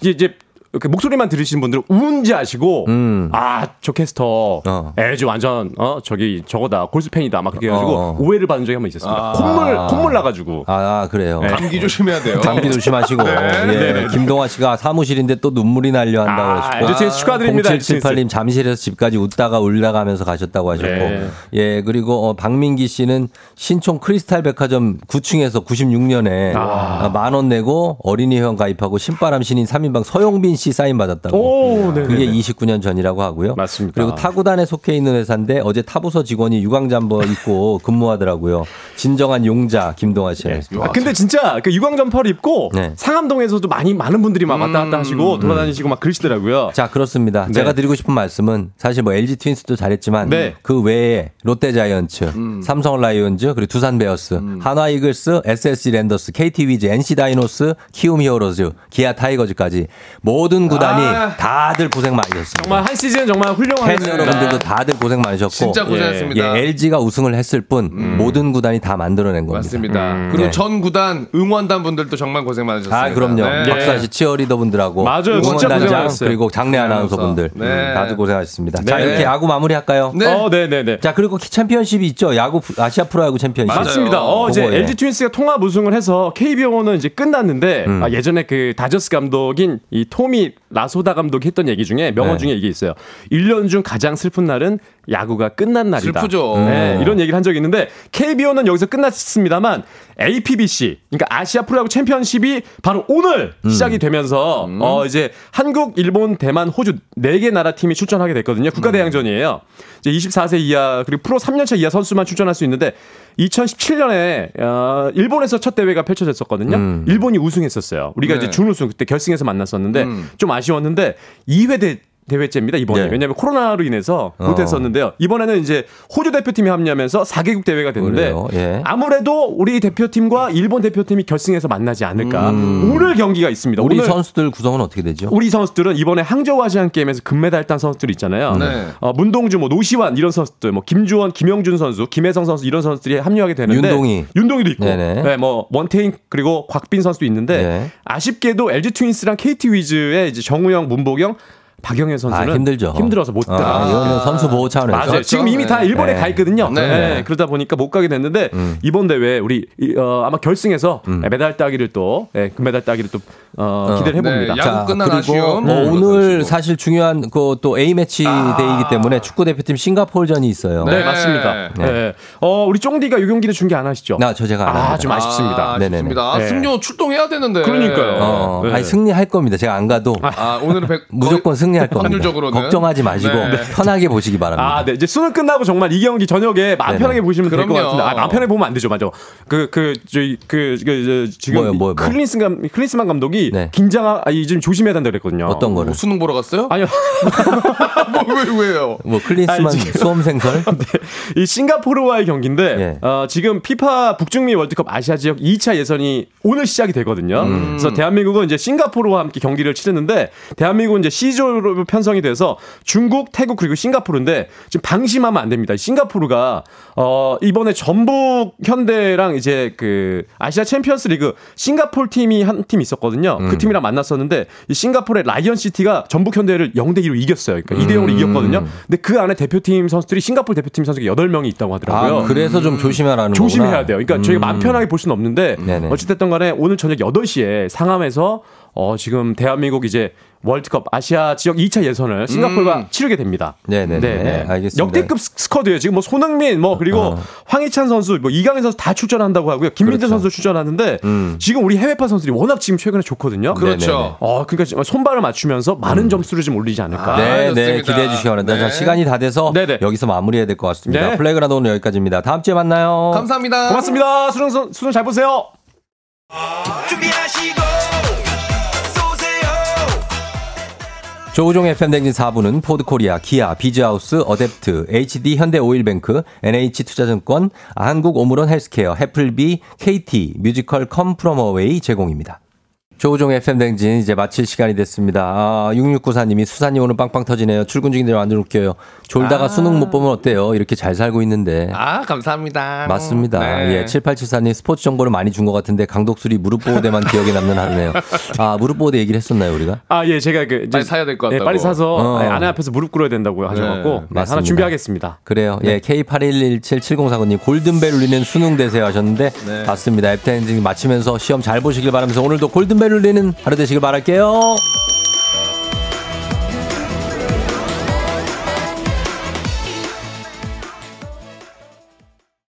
J: 이제 이제 이렇게 목소리만 들으신 분들은 우은지 아시고
A: 음.
J: 아저 캐스터 에저 완전 어 저기 저거다 골수 팬이다 막 그렇게 해가지고
A: 어.
J: 오해를 받은 적이 한 번 있었습니다.
A: 아.
J: 콧물 콧물 나가지고
A: 아, 그래요.
J: 네.
K: 감기 조심해야 돼요.
A: 감기 조심하시고.
K: 네.
A: 예.
J: 네.
A: 김동아 씨가 사무실인데 또 눈물이 날려 한다고
J: 아,
A: 하시고.
J: LGTS 축하드립니다,
A: 0778님 잠실에서 집까지 웃다가 울다가면서 가셨다고 하셨고.
J: 네.
A: 예, 그리고 어, 박민기 씨는 신촌 크리스탈 백화점 9층에서 96년에
J: 아.
A: 만원 내고 어린이 회원 가입하고 신바람 신인 3인방 서용빈 씨 사인 받았다고.
J: 오, 네네네.
A: 그게 29년 전이라고 하고요.
J: 맞습니다.
A: 그리고 타구단에 속해 있는 회사인데 어제 타부서 직원이 유광잠바 입고 근무하더라고요. 진정한 용자 김동아 씨.
J: 아, 근데 진짜 그 유광 점퍼를 입고
A: 네.
J: 상암동에서도 많이 많은 분들이 막 왔다 갔다 하시고 돌아다니시고 막 그러시더라고요.
A: 자, 그렇습니다.
J: 네.
A: 제가 드리고 싶은 말씀은 사실 뭐 LG 트윈스도 잘했지만
J: 네.
A: 그 외에 롯데 자이언츠, 삼성 라이온즈, 그리고 두산 베어스, 한화 이글스, SSG 랜더스, KT 위즈, NC 다이노스, 키움 히어로즈, 기아 타이거즈까지 모든 구단이
K: 아.
A: 다들 고생 많으셨습니다.
J: 정말 한 시즌 정말 훌륭한
A: 팬 여러분들도 다들 고생 많으셨고
K: 진짜 고생했습니다.
A: 예, LG가 우승을 했을 뿐 모든 구단이 다 만들어낸 겁니다.
K: 맞습니다. 그리고
A: 네.
K: 전 구단 응원단 분들도 정말 고생 많으셨습니다.
A: 아, 그럼요.
K: 네.
A: 박수환 씨 치어리더 분들하고
J: 맞아요.
A: 응원단장. 그리고 장내 아나운서 분들
K: 네.
A: 다들 고생하셨습니다. 자,
J: 네.
A: 이렇게 야구 마무리할까요?
K: 네.
J: 어, 네, 네, 네.
A: 자, 그리고 챔피언십이 있죠. 야구 아시아 프로야구 챔피언십.
J: 맞습니다. 어, 이제
A: 예.
J: LG 트윈스가 통합 우승을 해서 KBO는 이제 끝났는데
A: 음.
J: 아, 예전에 그 다저스 감독인 이 토미 라소다 감독이 했던 얘기 중에 명언
A: 네.
J: 중에 이게 있어요. 1년 중 가장 슬픈 날은 야구가 끝난 날이다.
K: 슬프죠.
J: 네,
A: 음.
J: 이런 얘기를 한 적이 있는데 KBO는 여기서 끝났습니다만 APBC 그러니까 아시아 프로야구 챔피언십이 바로 오늘
A: 음.
J: 시작이 되면서 어 이제 한국, 일본, 대만, 호주 네 개 나라 팀이 출전하게 됐거든요. 국가 대항전이에요. 이제 24세 이하 그리고 프로 3년차 이하 선수만 출전할 수 있는데 2017년에 어, 일본에서 첫 대회가 펼쳐졌었거든요.
A: 음.
J: 일본이 우승했었어요. 우리가
K: 네.
J: 이제 준우승 그때 결승에서 만났었는데
K: 음.
J: 좀 아쉬웠는데 2회 대 대회째입니다 이번에
A: 네.
J: 왜냐하면 코로나로 인해서
A: 어.
J: 못했었는데요 이번에는 이제 호주 대표팀이 합류하면서 4개국 대회가 됐는데.
A: 예.
J: 아무래도 우리 대표팀과 일본 대표팀이 결승에서 만나지 않을까
A: 음.
J: 오늘 경기가 있습니다
A: 우리 선수들 구성은 어떻게 되죠?
J: 우리 선수들은 이번에 항저우 아시안 게임에서 금메달 딴 선수들 있잖아요.
K: 네.
J: 어, 문동주, 뭐 노시환 이런 선수들, 뭐 김주원, 김영준 선수, 김혜성 선수 이런 선수들이 합류하게 되는데
A: 윤동희.
J: 윤동희도 있고,
A: 네네.
J: 네, 뭐 원태인 그리고 곽빈 선수도 있는데
A: 네.
J: 아쉽게도 LG 트윈스랑 KT 위즈의 이제 정우영, 문보경, 박영현 선수는
A: 아, 힘들죠.
J: 힘들어서 못
A: 아,
J: 가.
A: 이거는 선수 보호 차원에서.
J: 맞아요.
K: 그렇죠.
J: 지금 이미 다
K: 네.
J: 일본에
A: 네.
J: 가 있거든요.
K: 네.
J: 네, 그러다 보니까 못 가게 됐는데
A: 음.
J: 이번 대회 우리 이, 어, 아마 결승에서 메달 따기를 또 예, 금메달 따기를 또 어,
A: 어.
J: 기대를 해봅니다.
K: 네, 야구 끝난
A: 그리고
K: 아쉬움.
A: 뭐
K: 음.
A: 오늘. 사실 중요한 그 또 A 매치 데이이기 때문에 축구 대표팀 싱가포르전이 있어요.
J: 네,
K: 네.
J: 맞습니다.
A: 네.
J: 네. 어, 우리 쫑디가 요 경기를 중계 안 하시죠?
A: 나 저 제가 안
J: 아. 좀 아쉽습니다.
K: 아,
A: 네네네.
K: 아쉽습니다.
J: 네.
K: 승료 출동해야 되는데.
J: 그러니까요.
A: 어,
J: 네.
A: 아니 승리할 겁니다. 제가 안 가도
K: 아, 오늘은 백,
A: 무조건 승리 할 겁니다.
K: 확률적으로는.
A: 걱정하지 마시고
K: 네.
A: 편하게 보시기 바랍니다.
J: 아, 네. 이제 수능 끝나고 정말 이 경기 저녁에 마음
A: 네네.
J: 편하게 보시면 될 것. 같은데. 아, 마음 편하게 보면 안 되죠. 맞아. 그, 그, 저희, 그, 그, 저, 지금.
A: 뭐요, 뭐요, 뭐.
J: 클린스 감, 클린스만 감독이
A: 네.
J: 긴장, 아, 이좀 조심해야 된다 그랬거든요.
A: 어떤 거를?
K: 뭐 수능 보러 갔어요?
J: 아니요.
K: 뭐, 왜, 왜요?
A: 뭐 클린스만
J: 아니, 지금-
A: 수험생설?
J: 이 싱가포르와의 경기인데
A: 예.
J: 어, 지금 피파 북중미 월드컵 아시아 지역 2차 예선이 오늘 시작이 되거든요.
A: 음.
J: 그래서 대한민국은 이제 싱가포르와 함께 경기를 치르는데 대한민국은 이제 C조 로 편성이 돼서 중국, 태국 그리고 싱가포르인데 지금 방심하면 안 됩니다. 싱가포르가 어, 이번에 전북 현대랑 이제 그 아시아 챔피언스 리그 싱가포르 팀이 한 팀 있었거든요.
A: 음.
J: 그 팀이랑 만났었는데 이 싱가포르의 라이언 시티가 전북 현대를 0대 2로 이겼어요. 그러니까 2대 0으로
A: 음.
J: 이겼거든요. 근데 그 안에 대표팀 선수들이 싱가포르 대표팀 선수가 8명이 있다고 하더라고요.
A: 아, 그래서 좀 조심하라는
J: 조심해야
A: 거구나.
J: 돼요. 그러니까 저희가 마음 편하게 볼 수는 없는데
A: 네네.
J: 어찌 됐든 간에 오늘 저녁 8시에 상암에서 어, 지금 대한민국 이제 월드컵 아시아 지역 2차 예선을 싱가포르가
K: 음.
J: 치르게 됩니다.
A: 네네네. 알겠습니다.
J: 역대급 스- 스쿼드예요. 지금 뭐 손흥민 뭐 그리고
A: 어.
J: 황희찬 선수, 뭐 이강인 선수 다 출전한다고 하고요. 김민재
A: 그렇죠.
J: 선수 출전하는데
A: 음.
J: 지금 우리 해외파 선수들이 워낙 지금 최근에 좋거든요.
K: 그렇죠.
J: 어, 그러니까 손발을 맞추면서 많은 점수를 좀 올리지 않을까.
K: 아,
A: 네, 네. 기대해 주시기 바랍니다. 자,
K: 네.
A: 시간이 다 돼서
J: 네네.
A: 여기서 마무리해야 될 것 같습니다.
J: 네.
A: 플레이그라운드 오늘 여기까지입니다. 다음 주에 만나요.
K: 감사합니다.
J: 고맙습니다. 수능 선- 수능 잘 보세요.
L: 준비하시고
A: 조우종 FM 대행진 4부는 포드코리아, 기아, 비즈하우스, 어댑트, HD 현대오일뱅크, NH투자증권, 한국 오므론 헬스케어, 해플비, KT, 뮤지컬 Come From Away 제공입니다. 조우종 FM 대행진 이제 마칠 시간이 됐습니다. 아, 6694님이 수산이 오늘 빵빵 터지네요. 출근 중인데 완전 웃겨요. 졸다가
K: 아.
A: 수능 못 보면 어때요? 이렇게 잘 살고 있는데.
K: 아, 감사합니다.
A: 맞습니다.
K: 네.
A: 예, 7874님 스포츠 정보를 많이 준 것 같은데 강독수리 무릎 보호대만 기억에 남는 하루네요. 아, 무릎 보호대 얘기를 했었나요, 우리가?
J: 아, 예, 제가 그 이제
K: 빨리 사야 될것
J: 네,
K: 같다고.
J: 빨리 사서
A: 어.
J: 네, 아내 앞에서 무릎 꿇어야 된다고 하셔갖고 네, 하나
A: 맞습니다.
J: 준비하겠습니다.
A: 그래요.
J: 네.
A: 예, K81177049님 골든벨 울리는 수능 되세요 하셨는데
K: 네.
A: 맞습니다. 앱텐딩 마치면서 시험 잘 보시길 바라면서 오늘도 골든벨 울리는 하루 되시길 바랄게요.